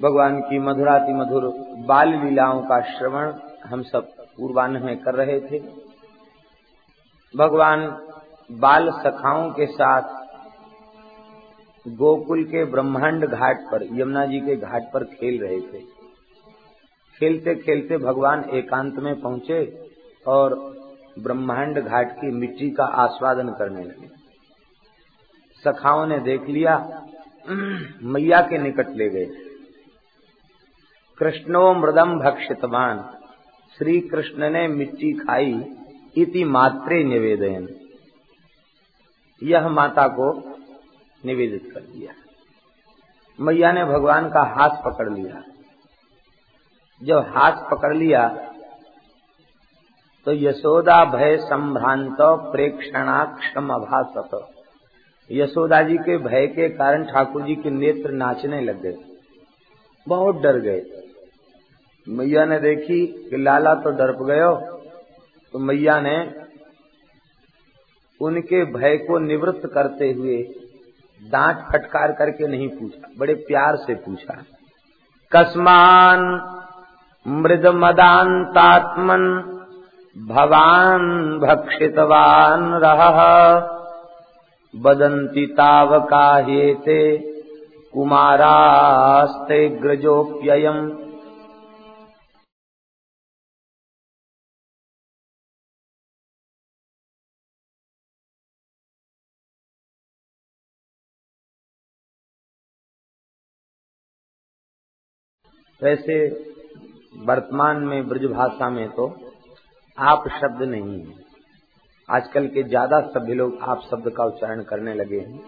भगवान की मधुराति मधुर बाल लीलाओं का श्रवण हम सब पूर्वान्ह में कर रहे थे। भगवान बाल सखाओं के साथ गोकुल के ब्रह्मांड घाट पर, यमुना जी के घाट पर खेल रहे थे। खेलते खेलते भगवान एकांत में पहुँचे और ब्रह्मांड घाट की मिट्टी का आस्वादन करने लगे। सखाओं ने देख लिया, मैया के निकट ले गए। कृष्णो मृदम भक्षितवान। श्री कृष्ण ने मिट्टी खाई, इति मात्रे निवेदन यह माता को निवेदित कर दिया। मैया ने भगवान का हाथ पकड़ लिया। जब हाथ पकड़ लिया तो यशोदा भय संभ्रांत प्रेक्षणाक्षम अभासत। यशोदा जी के भय के कारण ठाकुर जी के नेत्र नाचने लग गए। बहुत डर गए। मैया ने देखी कि लाला तो डरप गयो तो मैया ने उनके भय को निवृत्त करते हुए दांत फटकार करके नहीं पूछा, बड़े प्यार से पूछा। कस्मान मृद मदांतात्मन भवान भक्षितवान रह, बदंती तावका हेते कुमारास्ते ग्रजोप्ययम वैसे वर्तमान में ब्रज भाषा में तो आप शब्द नहीं है। आजकल के ज़्यादा सभ्य लोग आप शब्द का उच्चारण करने लगे हैं।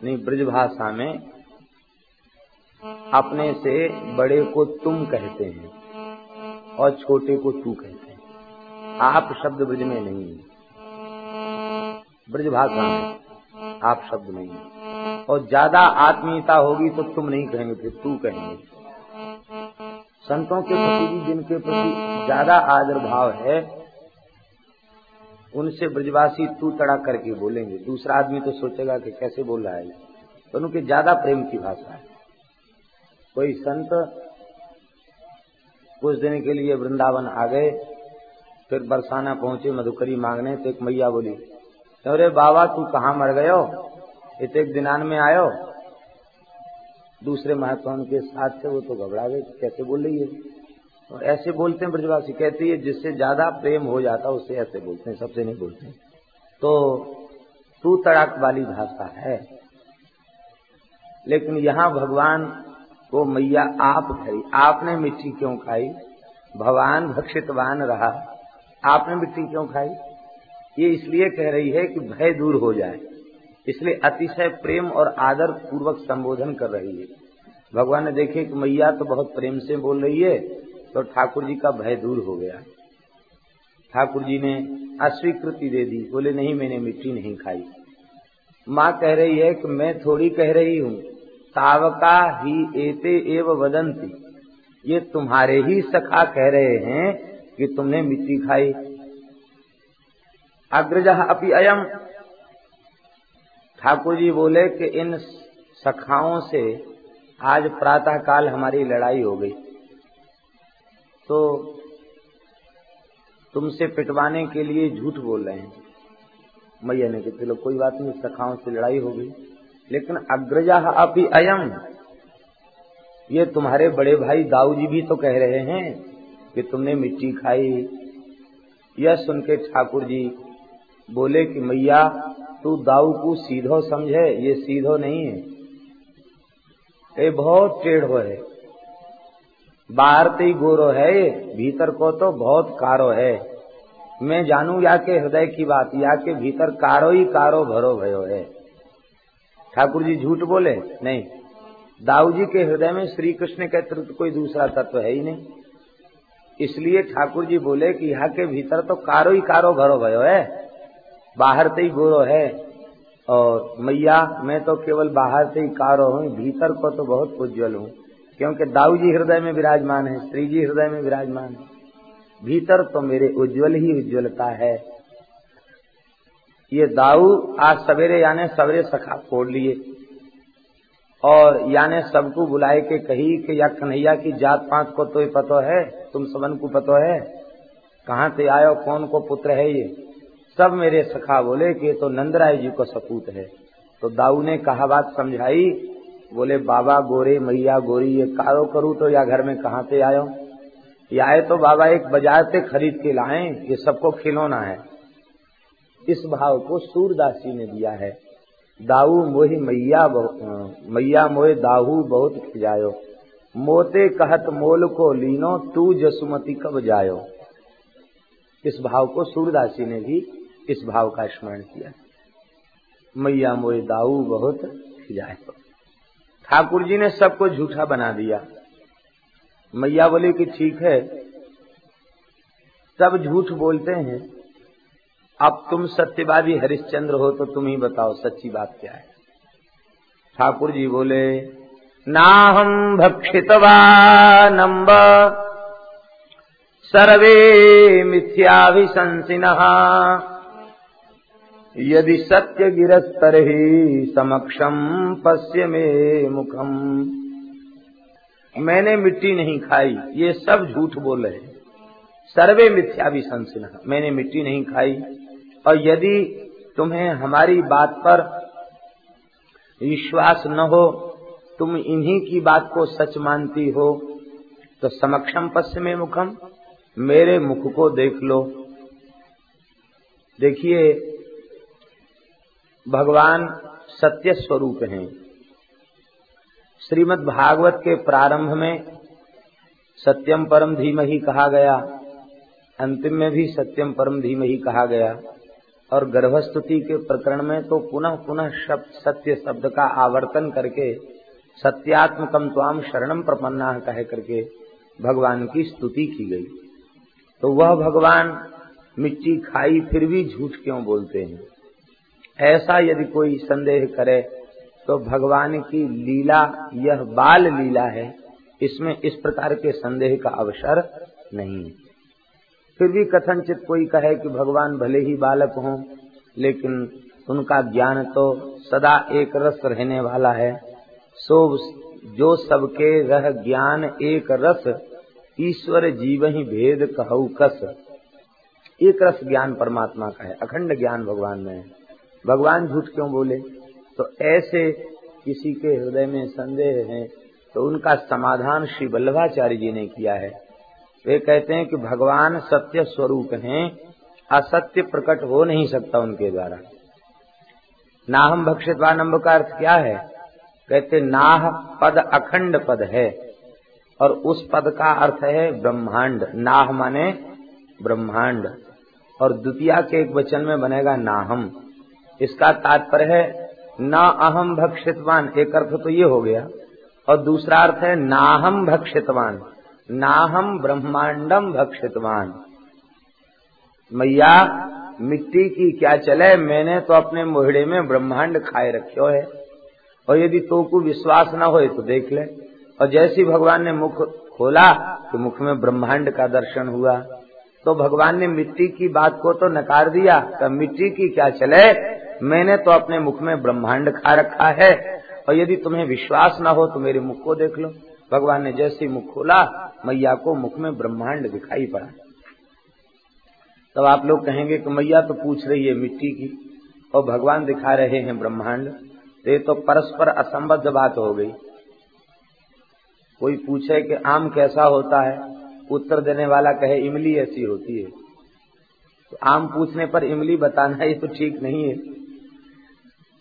नहीं, ब्रज भाषा में अपने से बड़े को तुम कहते हैं और छोटे को तू कहते हैं। आप शब्द ब्रज में नहीं है। ब्रज भाषा में आप शब्द नहीं है। और ज़्यादा आत्मीयता होगी तो तुम नहीं कहेंगे, फिर तू कहेंगे। संतों के प्रति भी जिनके प्रति ज़्यादा आदर भाव है, उनसे ब्रजवासी तू तड़ा करके बोलेंगे। दूसरा आदमी तो सोचेगा कि कैसे बोल रहा है तो उनके ज़्यादा प्रेम की भाषा है। कोई संत कुछ दिन के लिए वृंदावन आ गए, फिर बरसाना पहुँचे, मधुकरी मांगने तो एक मैया बोली, अरे बाबा, तू कहाँ मर गयो इत एक दिनान में आयो दूसरे महात्मा के साथ थे, वो तो घबरा गए कैसे बोल रही है। और ऐसे बोलते हैं ब्रजवासी, कहती है, जिससे ज़्यादा प्रेम हो जाता है उससे ऐसे बोलते हैं, सबसे नहीं बोलते तो तू तड़ाक वाली भाषा है। लेकिन यहाँ भगवान को मैया आप खाई। आपने मिट्टी क्यों खाई? भगवान भक्षितवान रहा। आपने मिट्टी क्यों खाई? ये इसलिए कह रही है कि भय दूर हो जाए। इसलिए अतिशय प्रेम और आदर पूर्वक संबोधन कर रही है। भगवान ने देखे कि मैया तो बहुत प्रेम से बोल रही है तो ठाकुर जी का भय दूर हो गया। ठाकुर जी ने अस्वीकृति दे दी, बोले, नहीं, मैंने मिट्टी नहीं खाई। माँ कह रही है कि मैं थोड़ी कह रही हूँ तावका ही एते एव वदंती। ये तुम्हारे ही सखा कह रहे हैं कि तुमने मिट्टी खाई। अग्रज अपि अयम ठाकुर जी बोले कि इन सखाओं से आज प्रातः काल हमारी लड़ाई हो गई। तो तुमसे पिटवाने के लिए झूठ बोल रहे हैं। मैया ने कहते चलो, कोई बात नहीं, सखाओं से लड़ाई हो गई। लेकिन अग्रजा अभी अयम। ये तुम्हारे बड़े भाई दाऊ जी भी तो कह रहे हैं कि तुमने मिट्टी खाई। यह सुन के ठाकुर जी बोले कि मैया, तू दाऊ को सीधो समझे, ये सीधो नहीं है। ये बहुत टेढ़ो है। बाहर तो गोरो है ये, भीतर को तो बहुत कारो है। मैं जानू या के हृदय की बात या के भीतर कारो ही कारो भरो भयो है। ठाकुर जी झूठ बोले? नहीं। दाऊ जी के हृदय में श्री कृष्ण के अतिरिक्त कोई दूसरा तत्व है ही नहीं। इसलिए ठाकुर जी बोले कि यहाँ के भीतर तो कारो ही कारो भरो भयो है। बाहर से ही गोरो है। और मैया, मैं तो केवल बाहर से ही कारो हूँ, भीतर को तो बहुत उज्जवल हूँ, क्योंकि दाऊ जी हृदय में विराजमान है श्री जी हृदय में विराजमान है। भीतर तो मेरे उज्जवल ही उज्जवलता है। ये दाऊ आज सवेरे यानी सवेरे सखा फोड़ लिए। और याने सबको बुलाए के कही कि या कन्हैया की जात पात को तो पतो है, तुम सबन को पतो है। कहाँ से आयो, कौन को पुत्र है ये? सब मेरे सखा बोले कि तो नंदराय जी को सपूत है। तो दाऊ ने कहा बात समझाई, बोले, बाबा गोरे, मैया गोरी, ये कारो करूँ तो या घर में कहाँ से आयो? या आए तो बाबा एक बाज़ार से खरीद के लाए, ये सबको खिलौना है। इस भाव को सूरदासी ने दिया है। दाऊ मोहि मैया मैया मोहे दाहू बहुत खिजायो। मोते कहत मोल को लीनो, तू जसुमती कब जायो? इस भाव को सूरदासी ने भी इस भाव का स्मरण किया। मैया मोहे दाऊ बहुत खिजायो ठाकुर जी ने सबको झूठा बना दिया। मैया बोले कि ठीक है, सब झूठ बोलते हैं। अब तुम सत्यवादी हरिश्चंद्र हो तो तुम ही बताओ सच्ची बात क्या है। ठाकुर जी बोले ना हम भक्षितवानम्ब, सर्वे मिथ्याभिशंसिन यदि सत्य गिरस्तर ही समक्षम पश्य में मुखम। मैंने मिट्टी नहीं खाई, ये सब झूठ बोल सर्वे मिथ्याभिशंसिन मैंने मिट्टी नहीं खाई। और यदि तुम्हें हमारी बात पर विश्वास न हो, तुम इन्हीं की बात को सच मानती हो तो समक्षम पश्चिमे मुखम। मेरे मुख को देख लो। देखिए भगवान सत्य स्वरूप हैं। श्रीमद् भागवत के प्रारंभ में सत्यम परम धीम ही कहा गया, अंतिम में भी सत्यम परम धीम ही कहा गया, और गर्भस्तुति के प्रकरण में तो पुनः पुनः शब्द, सत्य शब्द का आवर्तन करके सत्यात्मकम त्वाम शरणम प्रपन्ना कह करके भगवान की स्तुति की गई। तो वह भगवान मिट्टी खाई फिर भी झूठ क्यों बोलते हैं? ऐसा यदि कोई संदेह करे तो भगवान की लीला, यह बाल लीला है, इसमें इस प्रकार के संदेह का अवसर नहीं है। फिर भी कथनचित कोई कहे कि भगवान भले ही बालक हों, लेकिन उनका ज्ञान तो सदा एक रस रहने वाला है। सो जो सबके रह ज्ञान एक रस, ईश्वर जीव ही भेद कहु कस। एक रस ज्ञान परमात्मा का है, अखंड ज्ञान भगवान में है। भगवान झूठ क्यों बोले? तो ऐसे किसी के हृदय में संदेह है तो उनका समाधान श्री वल्लभाचार्य जी ने किया है। वे कहते हैं कि भगवान सत्य स्वरूप हैं, असत्य प्रकट हो नहीं सकता उनके द्वारा। नाहम भक्षितवानम्ब का अर्थ क्या है? कहते, नाह पद अखंड पद है, और उस पद का अर्थ है ब्रह्मांड। नाह माने ब्रह्मांड, और द्वितीय के एक वचन में बनेगा नाहम। इसका तात्पर्य है, न अहम भक्षितवान, एक अर्थ तो ये हो गया। और दूसरा अर्थ है नाहम भक्षितवान नाहम ब्रह्मांडम भक्षितवान। मैया, मिट्टी की क्या चले? मैंने तो अपने मोहड़े में ब्रह्मांड खाए रखो है। और यदि तो को विश्वास न हो तो देख ले। और जैसी भगवान ने मुख खोला तो मुख में ब्रह्मांड का दर्शन हुआ। तो भगवान ने मिट्टी की बात को तो नकार दिया तो मिट्टी की क्या चले? मैंने तो अपने मुख में ब्रह्मांड खा रखा है, और यदि तुम्हें विश्वास न हो तो मेरे मुख को देख लो। भगवान ने जैसे मुख खोला, मैया को मुख में ब्रह्मांड दिखाई पड़ा। तब आप लोग कहेंगे कि मैया तो पूछ रही है मिट्टी की, और भगवान दिखा रहे हैं ब्रह्मांड। तो ये तो परस्पर असंबद्ध बात हो गई। कोई पूछे कि आम कैसा होता है, उत्तर देने वाला कहे, इमली ऐसी होती है। तो आम पूछने पर इमली बताना ये तो ठीक नहीं है।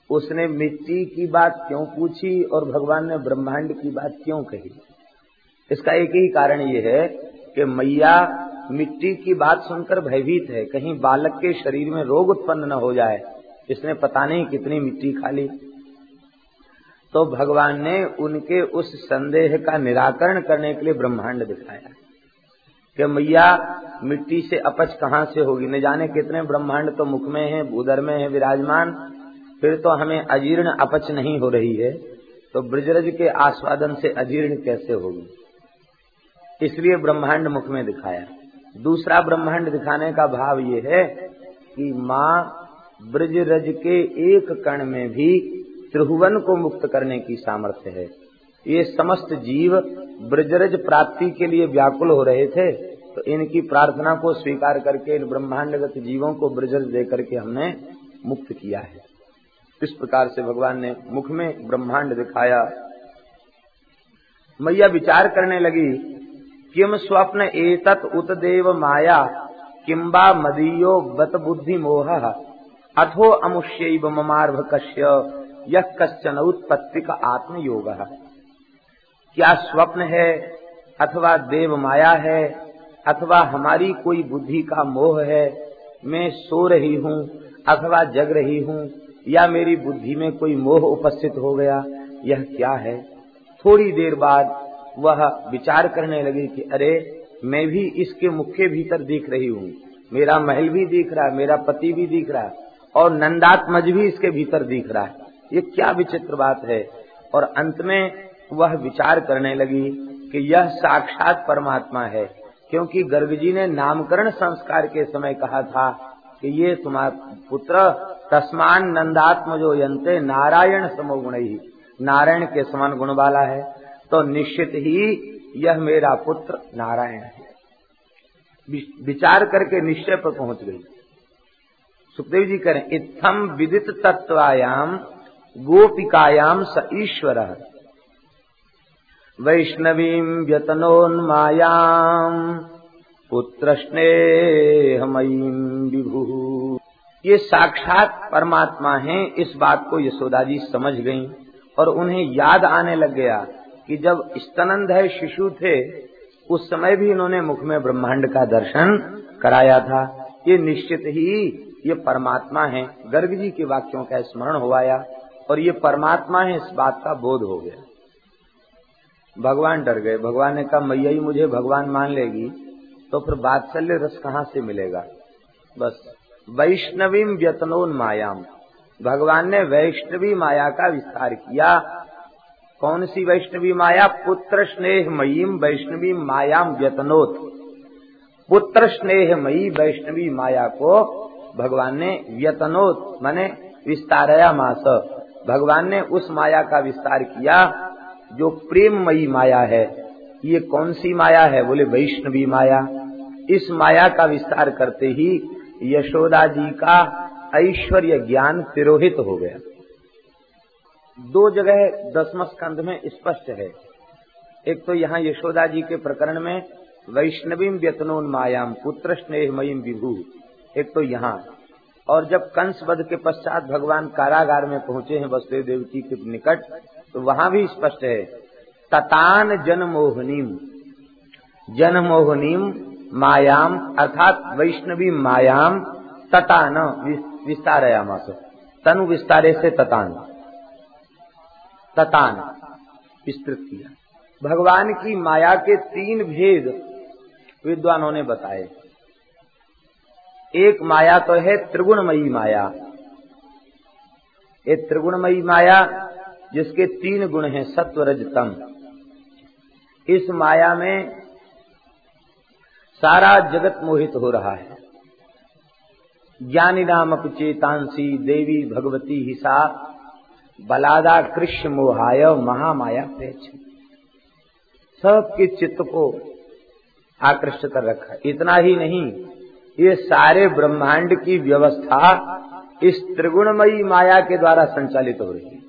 उसने मिट्टी की बात क्यों पूछी और भगवान ने ब्रह्मांड की बात क्यों कही? इसका एक ही कारण ये है कि मैया मिट्टी की बात सुनकर भयभीत है। कहीं बालक के शरीर में रोग उत्पन्न न हो जाए, इसने पता नहीं कितनी मिट्टी खा ली। तो भगवान ने उनके उस संदेह का निराकरण करने के लिए ब्रह्मांड दिखाया कि मैया मिट्टी से अपच कहाँ से होगी? न जाने कितने ब्रह्मांड तो मुख में है उदर में है, विराजमान। फिर तो हमें अजीर्ण अपच नहीं हो रही है तो ब्रजरज के आस्वादन से अजीर्ण कैसे होगी? इसलिए ब्रह्मांड मुख में दिखाया। दूसरा ब्रह्मांड दिखाने का भाव ये है कि माँ ब्रजरज के एक कण में भी त्रिभुवन को मुक्त करने की सामर्थ्य है। ये समस्त जीव ब्रजरज प्राप्ति के लिए व्याकुल हो रहे थे तो इनकी प्रार्थना को स्वीकार करके इन ब्रह्मांडगत जीवों को ब्रजरज दे करके हमने मुक्त किया है। इस प्रकार से भगवान ने मुख में ब्रह्मांड दिखाया। मैया विचार करने लगी, किम स्वप्न एतत उत देव माया किम्बा मदीयो बत बुद्धि मोह, अथो अमुष्य ममार्भ कश्य यह कश्चन उत्पत्ति का आत्मयोग। क्या स्वप्न है, अथवा देव माया है, अथवा हमारी कोई बुद्धि का मोह है, मैं सो रही हूँ, अथवा जग रही हूँ या मेरी बुद्धि में कोई मोह उपस्थित हो गया, यह क्या है? थोड़ी देर बाद वह विचार करने लगी कि, अरे, मैं भी इसके मुख के भीतर दिख रही हूँ। मेरा महल भी दिख रहा है मेरा पति भी दिख रहा है और नंदात्मज भी इसके भीतर दिख रहा है। ये क्या विचित्र बात है? और अंत में वह विचार करने लगी कि यह साक्षात परमात्मा है, क्योंकि गर्ग जी ने नामकरण संस्कार के समय कहा था कि ये तुम्हारा पुत्र तस्मान नंदात्म जो यंते नारायण समोगुण। ही नारायण के समान गुण वाला है तो निश्चित ही यह मेरा पुत्र नारायण है। विचार करके निश्चय पर पहुँच गई। सुखदेव जी करें इत्थम विदित तत्वायाम गोपिकायाम स ईश्वर। वैष्णवीं व्यतनोन्मायाम पुत्र स्नेहमयीम विभु। ये साक्षात परमात्मा हैं, इस बात को यशोदा जी समझ गईं और उन्हें याद आने लग गया कि जब स्तनंद है, शिशु थे, उस समय भी इन्होंने मुख में ब्रह्मांड का दर्शन कराया था। ये निश्चित ही ये परमात्मा है। गर्ग जी के वाक्यों का स्मरण हुआया और ये परमात्मा है, इस बात का बोध हो गया। भगवान डर गए। भगवान ने कहा, मैया ही मुझे भगवान मान लेगी तो फिर बात्सल्य रस कहाँ से मिलेगा? बस। वैष्णवीम व्यतनोन मायाम। भगवान ने वैष्णवी माया का विस्तार किया। कौन सी वैष्णवी माया? पुत्र स्नेह मयीम वैष्णवी मायाम व्यतनोत। पुत्र स्नेह मयी वैष्णवी माया को भगवान ने व्यतनोत, माने विस्तारया मास। भगवान ने उस माया का विस्तार किया जो प्रेममयी माया है। ये कौन सी माया है? बोले वैष्णवी माया। इस माया का विस्तार करते ही यशोदा जी का ऐश्वर्य ज्ञान तिरोहित हो गया। दो जगह दसम स्कंध में स्पष्ट है। एक तो यहाँ यशोदा जी के प्रकरण में वैष्णवीम व्यतनोन मायाम, पुत्र स्नेहमयीम विभू, एक तो यहाँ। और जब कंस वध के पश्चात भगवान कारागार में पहुँचे हैं वसुदेव देवती के निकट तो वहाँ भी स्पष्ट है, ततान जनमोहनीम जनमोहनीम मायाम, अर्थात वैष्णवी मायाम ततान विस्तारयामास। तनु विस्तारे से ततान ततान विस्तृत किया। भगवान की माया के तीन भेद विद्वानों ने बताए। एक माया तो है त्रिगुणमयी माया। एक त्रिगुणमयी माया जिसके तीन गुण हैं, सत्व रजतम इस माया में सारा जगत मोहित हो रहा है। ज्ञानी नाम चेतांसी देवी भगवती हिसा, बलादा कृष्ण मोहाय, महामाया प्रेच सबके चित्त को आकृष्ट कर रखा इतना ही नहीं, ये सारे ब्रह्मांड की व्यवस्था इस त्रिगुणमयी माया के द्वारा संचालित हो रही है।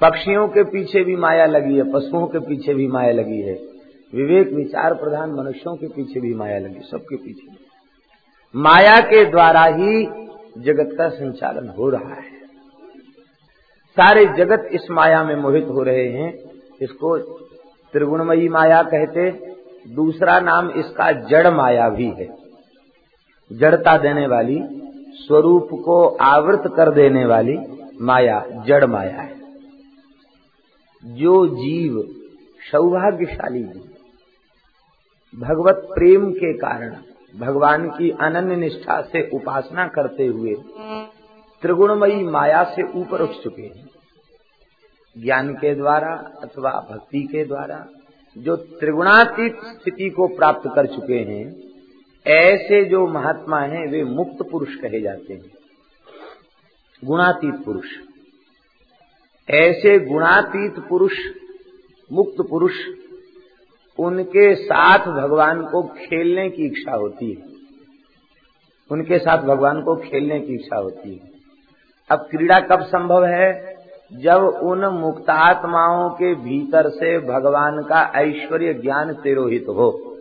पक्षियों के पीछे भी माया लगी है, पशुओं के पीछे भी माया लगी है। विवेक विचार प्रधान मनुष्यों के पीछे भी माया लगी, सबके पीछे। माया के द्वारा ही जगत का संचालन हो रहा है। सारे जगत इस माया में मोहित हो रहे हैं, इसको त्रिगुणमयी माया कहते, दूसरा नाम इसका जड़ माया भी है। जड़ता देने वाली, स्वरूप को आवृत कर देने वाली माया, जड़ माया है। जो जीव सौभाग्यशाली जीव भगवत प्रेम के कारण, भगवान की अनन्य निष्ठा से उपासना करते हुए त्रिगुणमयी माया से ऊपर उठ चुके हैं। ज्ञान के द्वारा अथवा भक्ति के द्वारा जो त्रिगुणातीत स्थिति को प्राप्त कर चुके हैं, ऐसे जो महात्मा हैं, वे मुक्त पुरुष कहे जाते हैं। गुणातीत पुरुष। ऐसे गुणातीत पुरुष, मुक्त पुरुष उनके साथ भगवान को खेलने की इच्छा होती है। उनके साथ भगवान को खेलने की इच्छा होती है। अब क्रीड़ा कब संभव है? जब उन मुक्तात्माओं के भीतर से भगवान का ऐश्वर्य ज्ञान तिरोहित हो।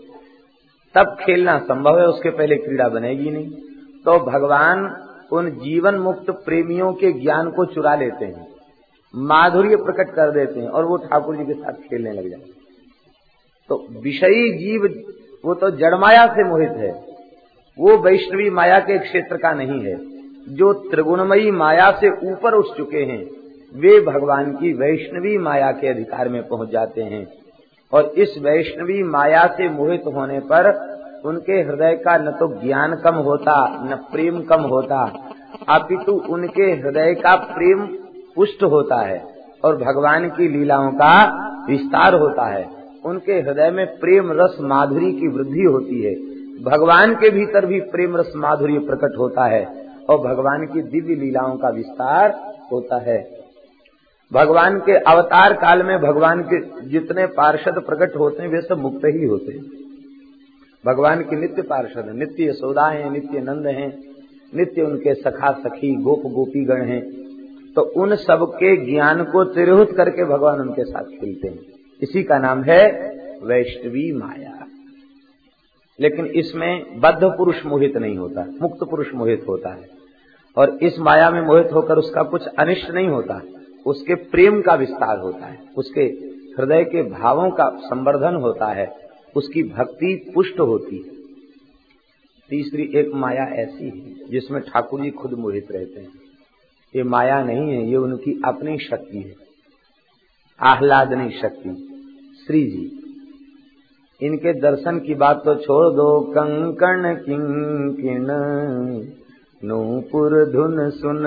तब खेलना संभव है, उसके पहले क्रीड़ा बनेगी नहीं। तो भगवान उन जीवन मुक्त प्रेमियों के ज्ञान को चुरा लेते हैं, माधुर्य प्रकट कर देते हैं और वो ठाकुर जी के साथ खेलने लग जाते तो विषयी जीव वो तो जड़माया से मोहित है। वो वैष्णवी माया के क्षेत्र का नहीं है। जो त्रिगुणमयी माया से ऊपर उठ चुके हैं, वे भगवान की वैष्णवी माया के अधिकार में पहुँच जाते हैं। और इस वैष्णवी माया से मोहित होने पर उनके हृदय का न तो ज्ञान कम होता, न प्रेम कम होता। अपितु उनके हृदय का प्रेम पुष्ट होता है और भगवान की लीलाओं का विस्तार होता है। उनके हृदय में प्रेम रस माधुरी की वृद्धि होती है। भगवान के भीतर भी प्रेम रस माधुर्य प्रकट होता है और भगवान की दिव्य लीलाओं का विस्तार होता है। भगवान के अवतार काल में भगवान के जितने पार्षद प्रकट होते हैं, वे सब मुक्त ही होते हैं। भगवान के नित्य पार्षद नित्य यशोदा है, नित्य नंद है, नित्य उनके सखा सखी, गोप गोपी गण हैं। तो उन सब के ज्ञान को तिरहुत करके भगवान उनके साथ खेलते हैं। इसी का नाम है वैष्णवी माया। लेकिन इसमें बद्ध पुरुष मोहित नहीं होता, मुक्त पुरुष मोहित होता है। और इस माया में मोहित होकर उसका कुछ अनिष्ट नहीं होता, उसके प्रेम का विस्तार होता है, उसके हृदय के भावों का संवर्धन होता है, उसकी भक्ति पुष्ट होती है। तीसरी एक माया ऐसी है, जिसमें ठाकुर जी खुद मोहित रहते हैं। ये माया नहीं है, ये उनकी अपनी शक्ति है। आह्लादनी शक्ति। श्री जी इनके दर्शन की बात तो छोड़ दो, कंकण किंकिण। नूपुर धुन सुन,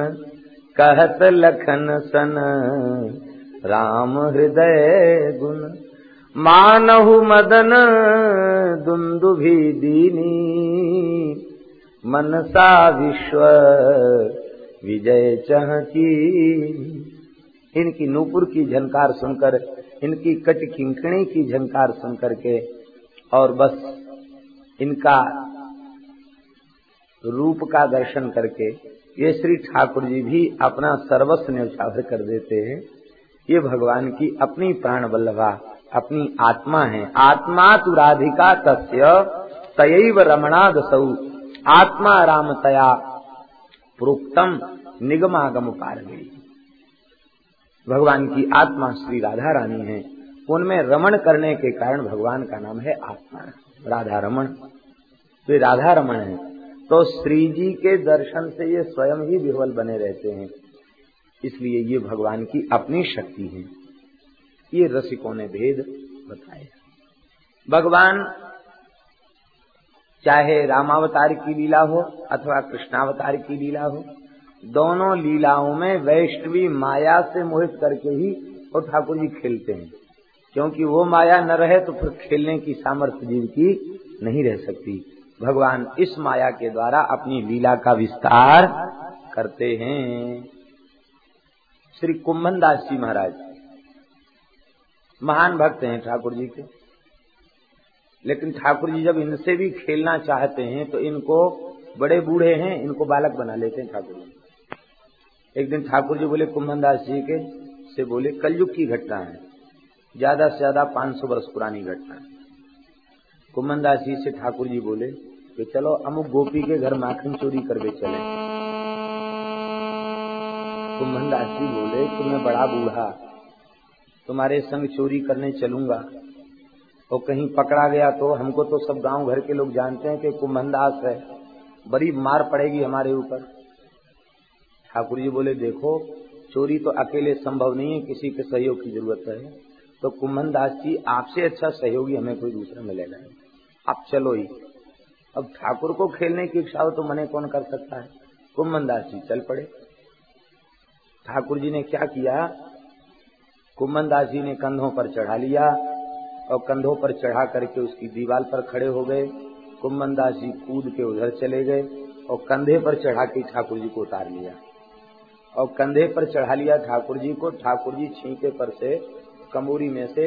कहत लखन सन। राम हृदय गुण, मानहु मदन दुंदुभी दीनी। मनसा विश्व, विजय चहकी। इनकी नूपुर की झनकार सुनकर इनकी कट किंकणी की झंकार सुनकर के और बस इनका रूप का दर्शन करके ये श्री ठाकुर जी भी अपना सर्वस्व न्यौछावर कर देते हैं। ये भगवान की अपनी प्राण बल्लभा, अपनी आत्मा है। आत्मा तु राधिका तस्य, तयव रमणाद सौ आत्मा रामतया प्रोक्तम निगमागम पार गई भगवान की आत्मा श्री राधा रानी है। उनमें रमण करने के कारण भगवान का नाम है आत्मा। राधा रमण वे राधा रमण है। तो श्री जी के दर्शन से ये स्वयं ही विह्वल बने रहते हैं। इसलिए ये भगवान की अपनी शक्ति है। ये रसिकों ने भेद बताया। भगवान, चाहे रामावतार की लीला हो अथवा कृष्णावतार की लीला हो दोनों लीलाओं में वैष्णवी माया से मोहित करके ही और ठाकुर जी खेलते हैं। क्योंकि वो माया न रहे तो फिर खेलने की सामर्थ्य जीव की नहीं रह सकती। भगवान इस माया के द्वारा अपनी लीला का विस्तार करते हैं। श्री कुंभन दास जी महाराज, महान भक्त हैं ठाकुर जी के। लेकिन ठाकुर जी जब इनसे भी खेलना चाहते हैं तो इनको बड़े बूढ़े हैं, इनको बालक बना लेते हैं ठाकुर जी। एक दिन ठाकुर जी बोले कुंभन दास जी के से बोले, कलयुग की घटना है। ज़्यादा से ज़्यादा 500 वर्ष पुरानी घटना है। कुमनदास जी से ठाकुर जी बोले कि चलो, अमुक गोपी के घर माखन चोरी करके चले। कुमनदास जी बोले, तुम्हें बड़ा बूढ़ा, तुम्हारे संग चोरी करने चलूँगा। और कहीं पकड़ा गया तो हमको तो सब गाँव घर के लोग जानते हैं कि कुमनदास है। बड़ी मार पड़ेगी हमारे ऊपर। ठाकुर जी बोले, देखो, चोरी तो अकेले संभव नहीं है, किसी के सहयोग की ज़रूरत है। तो कुमन दास जी, आपसे अच्छा सहयोगी हमें कोई दूसरा मिलेगा अब चलो ही। अब ठाकुर को खेलने की इच्छा हो तो मने कौन कर सकता है? कुंभन दास जी चल पड़े। ठाकुर जी ने क्या किया? कुमन दास जी ने कंधों पर चढ़ा लिया और कंधों पर चढ़ा करके उसकी दीवार पर खड़े हो गए। कुमन दास जी कूद के उधर चले गए और कंधे पर चढ़ा के ठाकुर जी को उतार लिया। और कंधे पर चढ़ा लिया ठाकुर जी को। ठाकुर जी छींके पर से कमोरी में से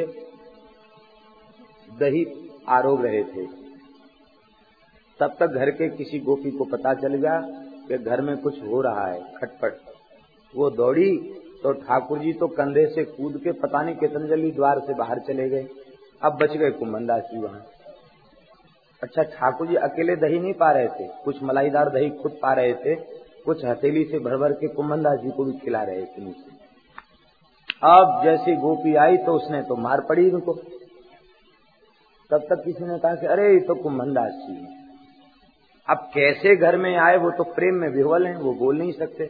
दही आरोग रहे थे। तब तक घर के किसी गोपी को पता चल गया कि घर में कुछ हो रहा है, खटपट। वो दौड़ी तो ठाकुर जी तो कंधे से कूद के पता नहीं कितने जल्दी द्वार से बाहर चले गए। अब बच गए कुंभनदास जी वहाँ। अच्छा ठाकुर जी अकेले दही नहीं पा रहे थे। कुछ मलाईदार दही खुद पा रहे थे। कुछ हथेली से भर भर के कुंभनदास जी को भी खिला रहे थे नीचे अब जैसी गोपी आई तो उसने तो मार पड़ी उनको तब तक किसी ने कहा कि अरे, ये तो कुंभनदास जी अब कैसे घर में आए, वो तो प्रेम में विह्वल हैं, वो बोल नहीं सकते।